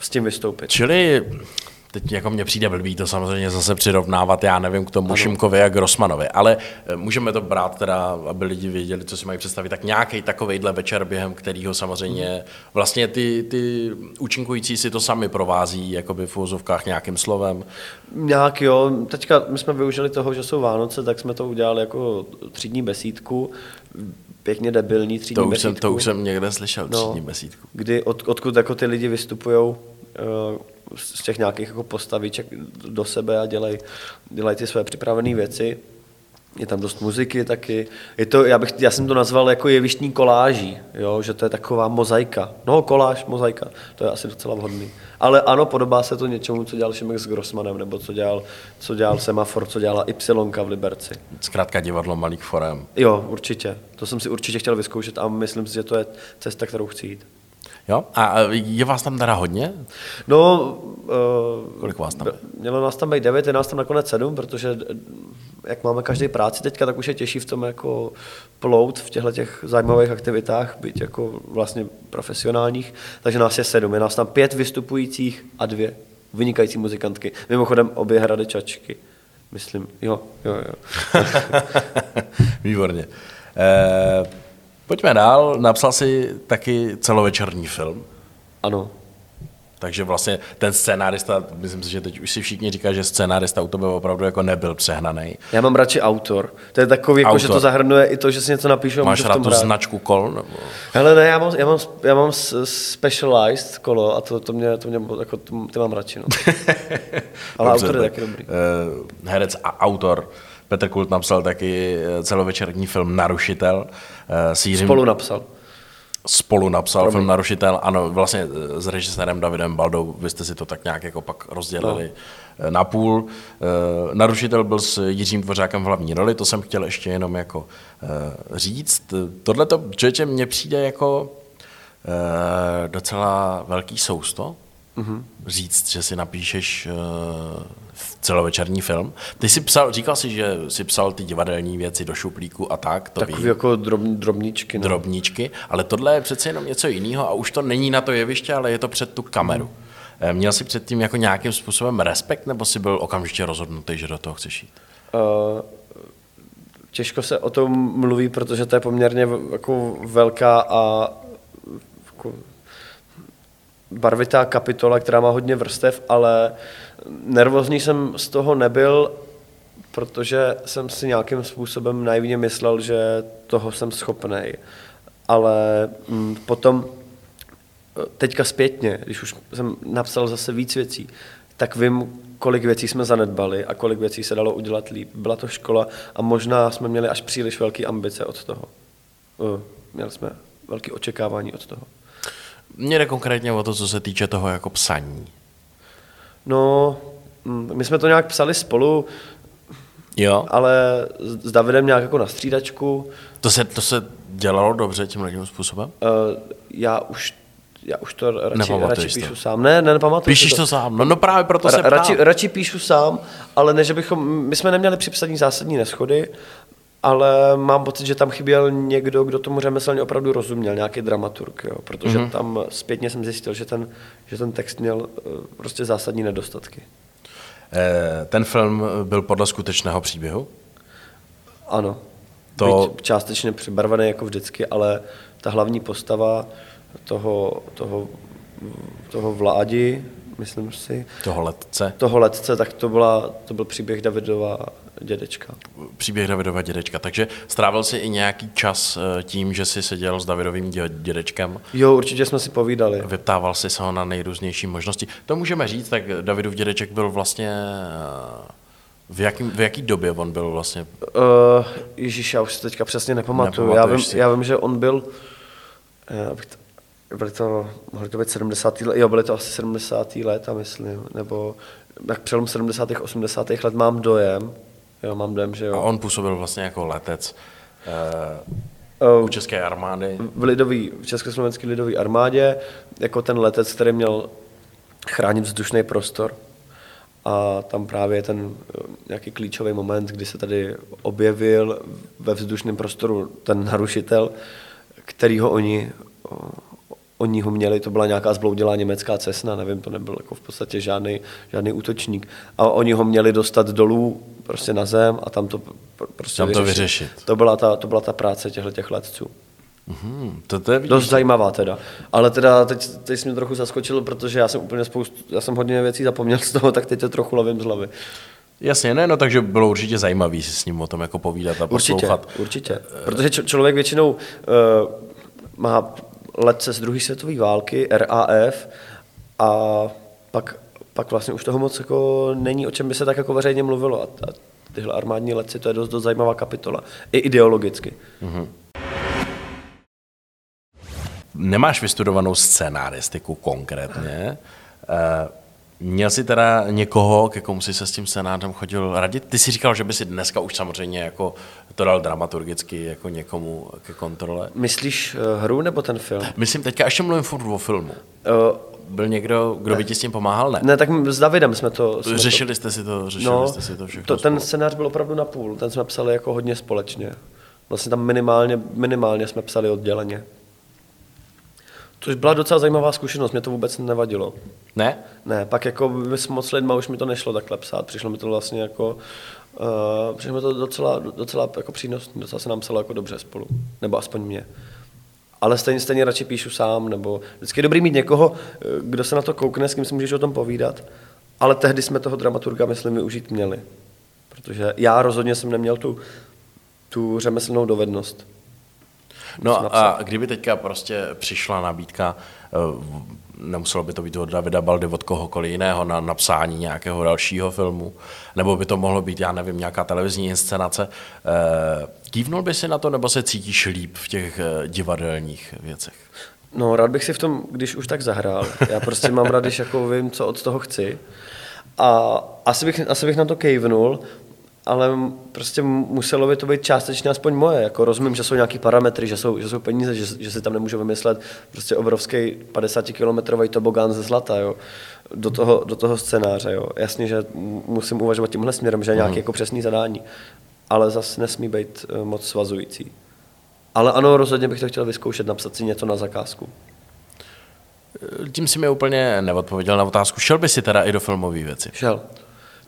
s tím vystoupit. Čili teď jako mně přijde blbý to samozřejmě zase přirovnávat, já nevím, k tomu Šimkovi a Grossmanovi, ale eh, můžeme to brát teda, aby lidi věděli, co si mají představit, tak nějaký takovejhle večer, během kterého samozřejmě vlastně ty, ty účinkující si to sami provází, jakoby v úzovkách nějakým slovem. Nějak jo, teďka my jsme využili toho, že jsou Vánoce, tak jsme to udělali jako třídní besídku, pěkně debilní třídní To už, besídku. jsem, to už jsem někde slyšel, No. třídní besídku. Kdy, od, odkud jako ty lidi vystupují z těch nějakých jako postaviček do sebe a dělají dělaj ty své připravené věci. Je tam dost muziky taky. Je to, já, bych, já jsem to nazval jako jevištní koláží, jo? že to je taková mozaika. No, koláž, mozaika, to je asi docela vhodný. Ale ano, podobá se to něčemu, co dělal Šimek s Grossmanem, nebo co dělal, co dělal Semafor, co dělala Y v Liberci. Zkrátka divadlo malých forem. Jo, určitě. To jsem si určitě chtěl vyzkoušet a myslím si, že to je cesta, kterou chci jít. Jo? A je vás tam teda hodně? No, uh, Kolik vás tam je? Mělo nás tam být 9, je nás tam nakonec 7, protože eh, jak máme každý práci teďka, tak už je těžší v tom jako plout v těchto těch zajímavých aktivitách, být jako vlastně profesionálních. Takže nás je 7, je nás tam pět vystupujících a dvě vynikající muzikantky. Mimochodem obě hrady čačky. Myslím, jo, jo, jo. Výborně. Eh, pojďme dál. Napsal si taky celovečerní film. Ano. Takže vlastně ten scénárista, myslím si, že teď už si všichni říkají, že scénárista u tebe opravdu jako nebyl přehnaný. Já mám radši autor. To je takový, jako, že to zahrnuje i to, že si něco napíšu Máš rád tu značku kol? Nebo... Hele, ne, já mám, já mám, já mám specialized kolo a to, to mě, to mě jako, to, ty mám radši, no. Ale Dobře, autor je tak, taky dobrý. eh, herec a autor Petr Kult napsal taky eh, celovečerní film Narušitel. eh, S Jiřím, Spolu napsal. spolu napsal film Narušitel, ano, vlastně eh, s režisérem Davidem Baldou, vy jste si to tak nějak jako pak rozdělili no. na půl. Narušitel byl s Jiřím Dvořákem v hlavní roli, to jsem chtěl ještě jenom jako říct. Tohle to, člověče, mně přijde jako docela velký sousto, mm-hmm. říct, že si napíšeš uh, celovečerní film. Ty jsi psal, říkal jsi, že si psal ty divadelní věci do šuplíku a tak, to Takový vím jako drob, drobníčky. No. drobníčky, ale tohle je přece jenom něco jiného a už to není na to jeviště, ale je to před tu kameru. Eh, Měl jsi předtím jako nějakým způsobem respekt, nebo jsi byl okamžitě rozhodnutý, že do toho chceš jít? Uh, těžko se o tom mluví, protože to je poměrně jako velká a jako barvitá kapitola, která má hodně vrstev, ale nervózní jsem z toho nebyl, protože jsem si nějakým způsobem naivně myslel, že toho jsem schopný. Ale mm, potom teďka zpětně, když už jsem napsal zase víc věcí, tak vím, kolik věcí jsme zanedbali a kolik věcí se dalo udělat líp. Byla to škola a možná jsme měli až příliš velké ambice od toho. Eh, Měli jsme velké očekávání od toho. Mně jde konkrétně o to, co se týče toho jako psaní. No, mm, my jsme to nějak psali spolu, Jo. ale s Davidem nějak jako na střídačku. To se, to se dělalo dobře tím způsobem? Eh, Já už, já už to radši, radši to? píšu sám. Ne, ne, nepamatuju si Píšeš to sám? No, no právě proto se Ra- radši, ptám. radši píšu sám, ale ne, že bychom, my jsme neměli při psaní zásadní neschody, ale mám pocit, že tam chyběl někdo, kdo tomu řemeslně opravdu rozuměl, nějaký dramaturg, jo, protože Mhm. mm-hmm. tam zpětně jsem zjistil, že ten, že ten text měl eh, prostě zásadní nedostatky. Eh, Ten film byl podle skutečného příběhu? Ano, To-. Byť částečně přibarvený jako vždycky, ale ta hlavní postava toho, toho, toho vládi, myslím si, Toho letce? toho letce, tak to, byla, to byl příběh Davidova dědečka. Příběh Davidova dědečka. Takže strávil si i nějaký čas eh, tím, že jsi seděl s Davidovým dě- dědečkem Jo, určitě jsme si povídali. Vyptával jsi se ho na nejrůznější možnosti. To můžeme říct, tak Davidův dědeček byl vlastně... eh, V, jaký, v jaký době on byl vlastně? Uh, Ježíš, já už si teďka přesně nepamatuju. Já vím, si. já vím, že on byl, byly to, mohly to být 70. let, jo, byly to asi 70. léta, myslím, nebo jak přelom 70. 80. let mám dojem, jo, mám dojem, že A jo. on působil vlastně jako letec Uh, u České armády. v lidový, v Československé lidové armádě, jako ten letec, který měl chránit vzdušný prostor. A tam právě je ten eh, nějaký klíčový moment, kdy se tady objevil ve vzdušném prostoru ten narušitel, kterýho oni, oni ho měli, to byla nějaká zbloudilá německá cesna, nevím, to nebyl jako v podstatě žádný, žádný útočník. A oni ho měli dostat dolů prostě na zem a tam to pr- prostě Tam to vyřešit. To byla ta, to byla ta práce těchto těch letců. Hmm, to, to je, vidíš, Dost zajímavá teda. Ale teda teď, teď jsi mě trochu zaskočil, protože já jsem úplně spoustu, já jsem hodně věcí zapomněl z toho, tak teď to trochu lovím z hlavy. Jasně, ne, no takže bylo určitě zajímavý si s ním o tom jako povídat a Určitě, poslouchat. určitě. Protože č- člověk většinou uh, má letce z druhé světové války, RAF, a pak, pak vlastně už toho moc jako není, o čem by se tak jako veřejně mluvilo. A, a tyhle armádní letci, to je dost, dost zajímavá kapitola. I ideologicky. Nemáš vystudovanou scénáristiku konkrétně. Eh, Měl jsi teda někoho, ke komu jsi se s tím scénářem chodil radit? Ty jsi říkal, že by si dneska už samozřejmě jako to dal dramaturgicky jako někomu ke kontrole. Myslíš uh, hru nebo ten film? Myslím, teďka ještě mluvím furt o filmu. Uh, Byl někdo, kdo by ti s tím pomáhal? Ne. ne, tak s Davidem jsme to... Jsme Řešili jste si to, řešili to, no, jste si to všechno to, ten spolu. scénář byl opravdu na půl, ten jsme psali jako hodně společně. Vlastně tam minimálně, minimálně jsme psali odděleně. Což byla docela zajímavá zkušenost, mě to vůbec nevadilo. Ne? Ne, pak jako s moc lidma už mi to nešlo takhle psát, přišlo mi to vlastně jako, uh, přišlo mi to docela, docela jako přínosné, docela se nám psalo jako dobře spolu, nebo aspoň mě. Ale stejně, stejně radši píšu sám, nebo vždycky je dobrý mít někoho, eh, kdo se na to koukne, s kým si můžeš o tom povídat, ale tehdy jsme toho dramaturga, myslím, využít měli. Protože já rozhodně jsem neměl tu, tu řemeslnou dovednost. No a kdyby teďka prostě přišla nabídka, eh, nemuselo by to být od Davida Baldy, od kohokoliv jiného na napsání nějakého dalšího filmu, nebo by to mohlo být, já nevím, nějaká televizní inscenace, eh, kývnul by si na to, nebo se cítíš líp v těch eh, divadelních věcech? No, rád bych si v tom, když už tak zahrál. Já prostě mám rád, když jako vím, co od toho chci. A asi bych, asi bych na to kejvnul, ale prostě muselo by to být částečně aspoň moje. Jako rozumím, že jsou nějaký parametry, že jsou, že jsou peníze, že, že si tam nemůžu vymyslet prostě obrovský 50-kilometrový tobogán ze zlata, jo. Do toho, do toho scénáře, jo. Jasně, že musím uvažovat tímhle směrem, že je nějaký jako přesný zadání, ale zase nesmí být eh, moc svazující. Ale ano, rozhodně bych to chtěl vyzkoušet, napsat si něco na zakázku. Tím si mi úplně neodpověděl na otázku. Šel by si teda i do filmové věci? Šel.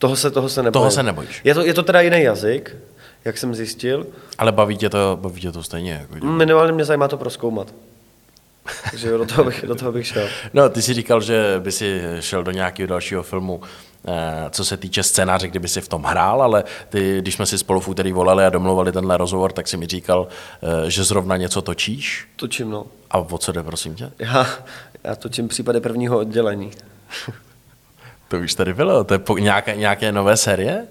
Toho se, toho se nebojím. Toho se nebojíš. Je to, je to teda jiný jazyk, jak jsem zjistil. Ale baví tě to, baví tě to stejně? Jako Minimálně mě zajímá to proskoumat. Takže jo, do toho bych, do toho bych šel. No, ty jsi říkal, že by si šel do nějakého dalšího filmu, eh, co se týče scénáře, kdyby si v tom hrál, ale ty, když jsme si spolu v úterý volali a domluvali tenhle rozhovor, tak si mi říkal, eh, že zrovna něco točíš. Točím, no. A o co jde, prosím tě? Já, já točím případy prvního oddělení. To už tady bylo, to je po, nějaké, nějaké nové série?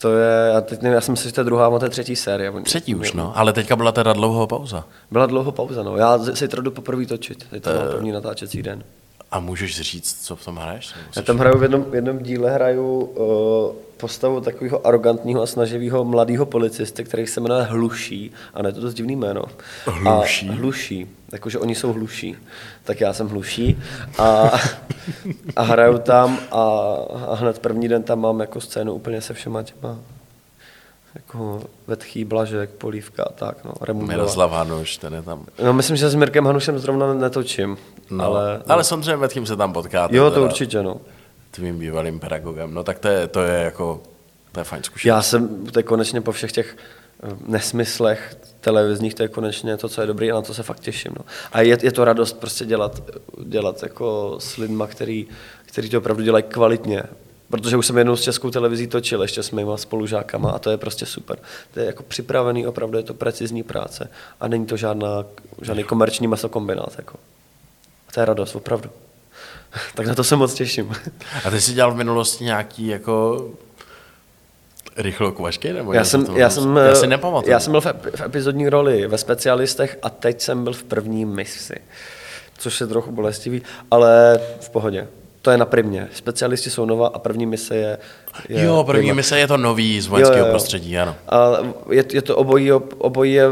To je, já teď nevím, já jsem si že to je druhá, to je třetí série. Třetí už, no, ale teďka byla teda dlouhá pauza. Byla dlouho pauza, no. Já si jdu poprvé točit. Teď to mám první natáčecí den. A můžeš říct, co v tom hraješ? Já tam hraju v jednom, v jednom díle hraju uh, postavu takového arrogantního a snaživého mladého policisty, který se jmenuje Hluší, a ne to dost divný jméno. Hluší? A hluší, jakože oni jsou hluší. Tak já jsem hluší a, a hraju tam a, a hned první den tam mám jako scénu úplně se všema těma jako Vetchý, Blažek, Polívka a tak, no. Miroslav Hanuš, ten je tam. No, myslím, že s Mirkem Hanušem zrovna netočím, No, ale, ale, ale samozřejmě kým se tam potkáte. jo, to teda určitě, no. Tvým bývalým pedagogem. No tak to je, to je jako, to je fajn zkušenost. Já jsem to konečně po všech těch eh, nesmyslech televizních, to je konečně to, co je dobrý a na to se fakt těším. No. A je, je to radost prostě dělat, dělat jako s lidma, který, který to opravdu dělají kvalitně. Protože už jsem jednou s českou televizí točil ještě s mýma spolužákama a to je prostě super. To je jako připravený, opravdu je to precizní práce a není to žádná, žádný komerční masokombinát. Jako. A to je radost, opravdu. tak na to se moc těším. A ty jsi dělal v minulosti nějaký jako rychlokvašky? Nebo Já jsem, já jsem, já si eh, nepamatuju. Já jsem byl v, ep- v epizodní roli ve specialistech a teď jsem byl v první misi, což je trochu bolestivý, ale v pohodě. To je na primě. Specialisti jsou nová a první mise je... je jo, první prima. mise je to nový z vojenského Jo, jo, jo. prostředí, ano. A je, je to obojí, obojí je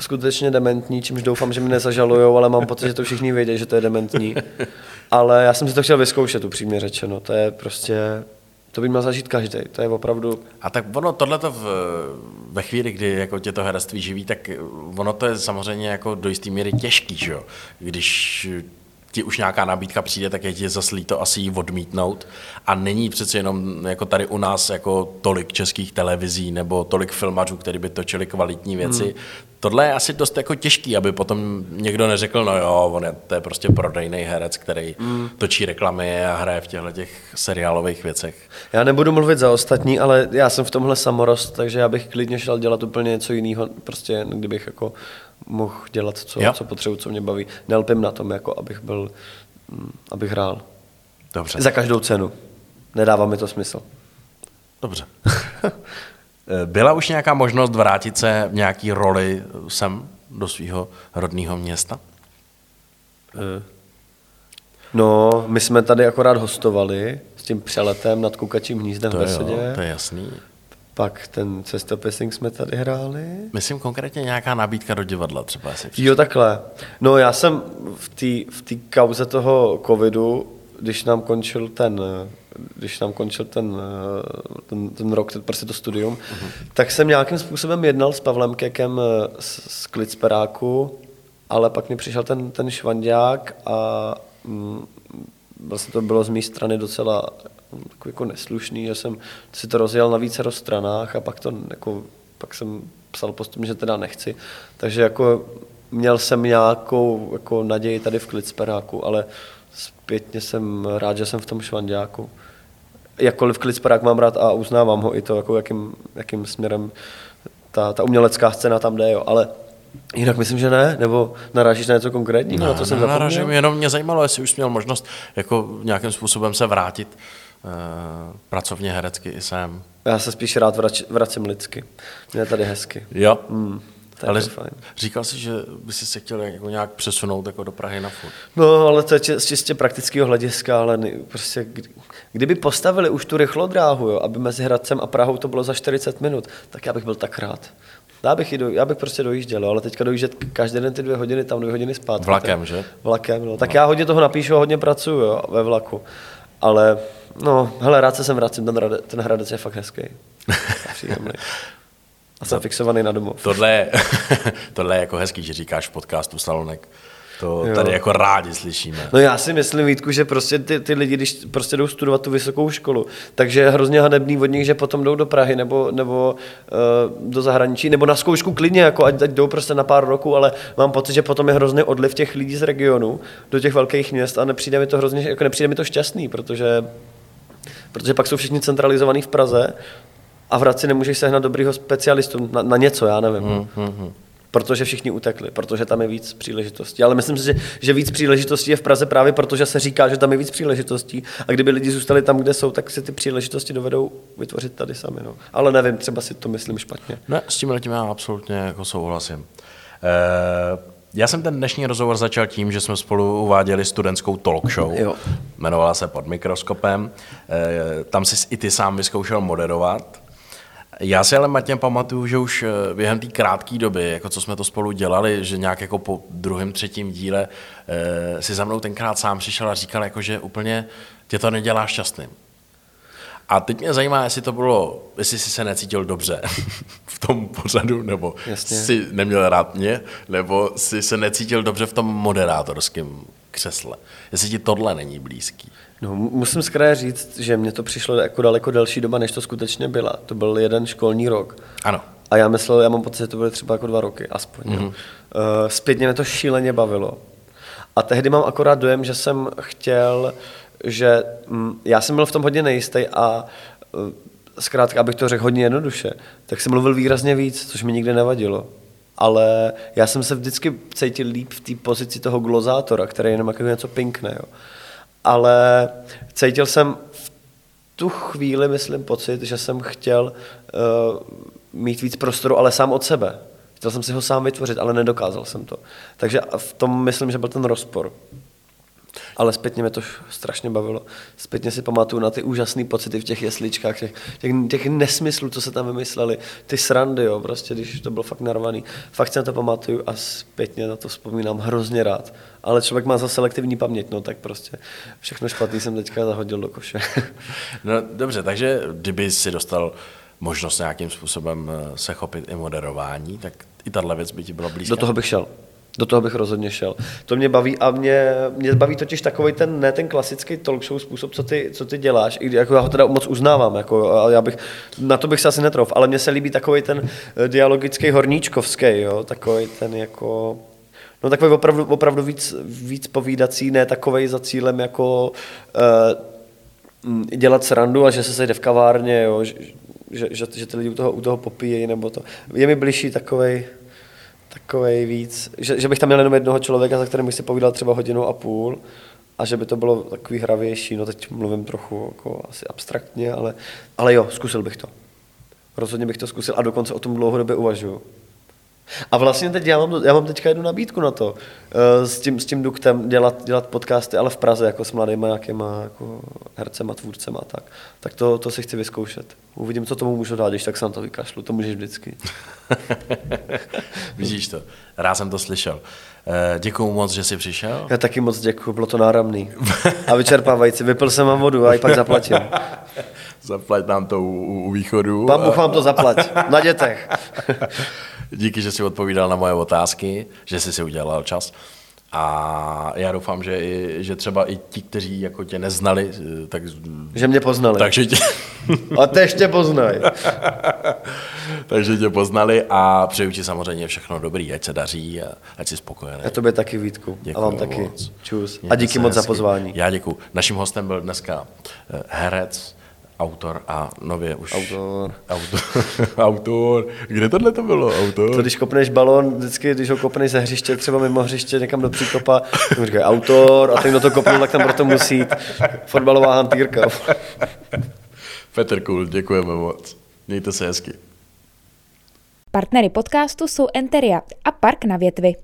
skutečně dementní, čímž doufám, že mě nezažalujou, ale mám pocit, že to všichni vědí, že to je dementní. Ale já jsem si to chtěl vyzkoušet, upřímně řečeno. To je prostě... To by měl zažít každý. To je opravdu A tak ono tohle v, ve chvíli, kdy jako tě to herectví živí, tak ono to je samozřejmě jako do jisté míry těžký, že jo? Když ti už nějaká nabídka přijde, tak je ti zaslí to asi ji odmítnout. A není přece jenom jako tady u nás jako tolik českých televizí nebo tolik filmařů, kteří by točili kvalitní věci. Hmm. Tohle je asi dost jako těžký, aby potom někdo neřekl, no jo, on je, to je prostě prodejný herec, který hmm. točí reklamy a hraje v těchto těch seriálových věcech. Já nebudu mluvit za ostatní, ale já jsem v tomhle samorost, takže já bych klidně šel dělat úplně něco jiného, prostě kdybych jako mohl dělat, co, Jo. co potřebuji, co mě baví. Nelpím na tom, jako abych byl, mm, abych hrál. Dobře. Za každou cenu. Nedává mi to smysl. Dobře. Eh, Byla už nějaká možnost vrátit se v nějaký roli sem do svého rodného města? No, my jsme tady akorát hostovali s tím přeletem nad Kukačím hnízdem To v Besedě. jo, to je jasný. Pak ten cestopising jsme tady hráli. Myslím konkrétně nějaká nabídka do divadla třeba. Přišla. Jo, takhle. No já jsem v té v té kauze toho covidu, když nám končil ten, když nám končil ten, ten, ten rok, ten, prostě to studium, uh-huh. tak jsem nějakým způsobem jednal s Pavlem Kekem z, z Klicperáku, ale pak mi přišel ten, ten švandák a mm, vlastně to bylo z mé strany docela takový jako neslušný, že jsem si to rozjel na více stranách a pak to jako, pak jsem psal postupně, že teda nechci. Takže jako měl jsem nějakou jako naději tady v Klicperáku, ale zpětně jsem rád, že jsem v tom švandáku. Jakkoliv Klicperák mám rád a uznávám ho i to, jako jakým, jakým směrem ta, ta umělecká scéna tam jde, jo. ale Jinak myslím, že ne, nebo narážíš na něco konkrétního, no, na to jsem ne, zapomněl? narážím, jenom mě zajímalo, jestli už jsi měl možnost jako nějakým způsobem se vrátit pracovně herecky i sem. Já se spíš rád vrač, vracím lidsky. Mě je tady hezky. Jo, to je ale fajn. říkal jsi, že by si se chtěl jako nějak přesunout jako do Prahy na furt. No, ale to je z čistě praktického hlediska, ale ne, prostě, kdy- kdyby postavili už tu rychlodráhu, jo, aby mezi Hradcem a Prahou to bylo za 40 minut, tak já bych byl tak rád. Já bych, i do, já bych prostě dojížděl, ale teďka dojíždět každý den ty dvě hodiny, tam dvě hodiny zpátky. Vlakem, tak, že? Vlakem, no. Tak já hodně toho napíšu a hodně pracuju jo, ve vlaku. Ale, no, hele, rád se sem vracím, ten, Hrade, ten Hradec je fakt hezký. A příjemný. A jsem fixovaný na domov. Tohle je, tohle je jako hezký, že říkáš v podcastu Salonek. To Jo. tady jako rádi slyšíme. No já si myslím, Vítku, že prostě ty, ty lidi, když prostě jdou studovat tu vysokou školu, takže je hrozně hanebný od nich, že potom jdou do Prahy nebo, nebo uh, do zahraničí, nebo na zkoušku klidně, jako ať, ať jdou prostě na pár roků, ale mám pocit, že potom je hrozný odliv těch lidí z regionu do těch velkých měst a nepřijde mi to hrozně, jako nepřijde mi to šťastný, protože, protože pak jsou všichni centralizovaní v Praze a v Hradci nemůžeš sehnat dobrýho specialistu na, na něco, já nevím. Hmm, hmm, hmm. Protože všichni utekli, protože tam je víc příležitostí. Ale myslím si, že, že víc příležitostí je v Praze právě protože se říká, že tam je víc příležitostí. A kdyby lidi zůstali tam, kde jsou, tak si ty příležitosti dovedou vytvořit tady sami. No. Ale nevím, třeba si to myslím špatně. Ne, s tím letím já absolutně jako souhlasím. Eh, já jsem ten dnešní rozhovor začal tím, že jsme spolu uváděli studentskou talk show. Jo. Jmenovala se Pod mikroskopem. Eh, tam jsi i ty sám vyzkoušel moderovat. Já si ale Matěj pamatuju, že už eh, během té krátké doby, jako co jsme to spolu dělali, že nějak jako po druhém, třetím díle eh, si za mnou tenkrát sám přišel a říkal, jako, že úplně tě to nedělá šťastným. A teď mě zajímá, jestli to bylo, jestli jsi se necítil dobře v tom pořadu, nebo Jasně. jsi neměl rád mě, nebo jsi se necítil dobře v tom moderátorském křesle. Jestli ti tohle není blízký. No, mu- musím z kraje říct, že mně to přišlo jako daleko delší doba, než to skutečně byla. To byl jeden školní rok. Ano. A já myslel, já mám pocit, že to byly třeba jako dva roky, aspoň. Mm-hmm. Uh, zpětně mě to šíleně bavilo. A tehdy mám akorát dojem, že jsem chtěl, že mm, já jsem byl v tom hodně nejistý a uh, zkrátka, abych to řekl hodně jednoduše, tak jsem mluvil výrazně víc, což mi nikdy nevadilo. Ale já jsem se vždycky cítil líp v té pozici toho glozátora, který jenom jako něco pinkne. Jo. Ale cítil jsem v tu chvíli, myslím, pocit, že jsem chtěl uh, mít víc prostoru, ale sám od sebe. Chtěl jsem si ho sám vytvořit, ale nedokázal jsem to. Takže v tom myslím, že byl ten rozpor. Ale zpětně mě to strašně bavilo. Zpětně si pamatuju na ty úžasné pocity v těch jesličkách, těch, těch, těch nesmyslů, co se tam vymysleli, ty srandy, jo, prostě, když to bylo fakt narvaný. Fakt si na to pamatuju a zpětně na to vzpomínám hrozně rád. Ale člověk má za selektivní paměť, no tak prostě všechno špatný jsem teďka zahodil do koše. No dobře, takže kdyby si dostal možnost nějakým způsobem eh, se chopit i moderování, tak i tahle věc by ti byla blízká. Do toho bych šel. Do toho bych rozhodně šel. To mě baví a mě, mě baví totiž takový ten, ne ten klasický talk show způsob, co ty, co ty děláš. I, jako já ho teda moc uznávám, jako, a já bych, na to bych se asi netrof, ale mně se líbí takový ten eh, dialogický horníčkovský, jo, takový ten jako, no takový opravdu, opravdu víc, víc povídací, ne takový za cílem jako uh, dělat srandu a že se sejde v kavárně, jo, že, že, že, že ty lidi u toho, u toho popíjejí, nebo to. Je mi bližší takovej, takovej víc, že, že bych tam měl jenom jednoho člověka, za kterým bych si povídal třeba hodinu a půl a že by to bylo takový hravější, no teď mluvím trochu jako asi abstraktně, ale, ale jo, zkusil bych to. Rozhodně bych to zkusil a dokonce o tom dlouhodobě uvažuju. A vlastně teď já mám, já mám teďka jednu nabídku na to, eh, s tím, s tím duktem dělat, dělat podcasty, ale v Praze, jako s mladýma nějakýma jako hercema, tvůrcema, tak, tak to, to si chci vyzkoušet. Uvidím, co tomu můžu dát, když tak se na to vykašlu, to můžeš vždycky. Vidíš to, rád jsem to slyšel. Eh, děkuju moc, že jsi přišel. Já taky moc děkuji, bylo to náramný a vyčerpávající. Vypil jsem vám vodu a i pak zaplatím. Zaplať nám to u, u východu. Pán Bůh vám to zaplať, na dětech. Díky, že jsi odpovídal na moje otázky, že jsi si udělal čas. A já doufám, že, i, že třeba i ti, kteří jako tě neznali, eh, tak... Že mě poznali. Takže tě... A teď tě poznají. takže tě poznali a přeju ti samozřejmě všechno dobrý, ať se daří a ať jsi spokojený. Já tobě taky, Vítku. Děkuju a vám taky. moc. Čus. Mějte A díky moc za hezky. pozvání. Já děkuji. Naším hostem byl dneska eh, herec, autor a nově už... Autor. Autor. autor. Kde tohle to bylo? Autor? To, když kopneš balon, vždycky, když ho kopneš ze hřiště, třeba mimo hřiště, někam do příkopa, tak říkají autor a ten, kdo to kopnul, tak tam proto musí jít. Fotbalová hantýrka. Petr Kul, děkujeme moc. Mějte se hezky. Partnery podcastu jsou Enteria a Park na větvi.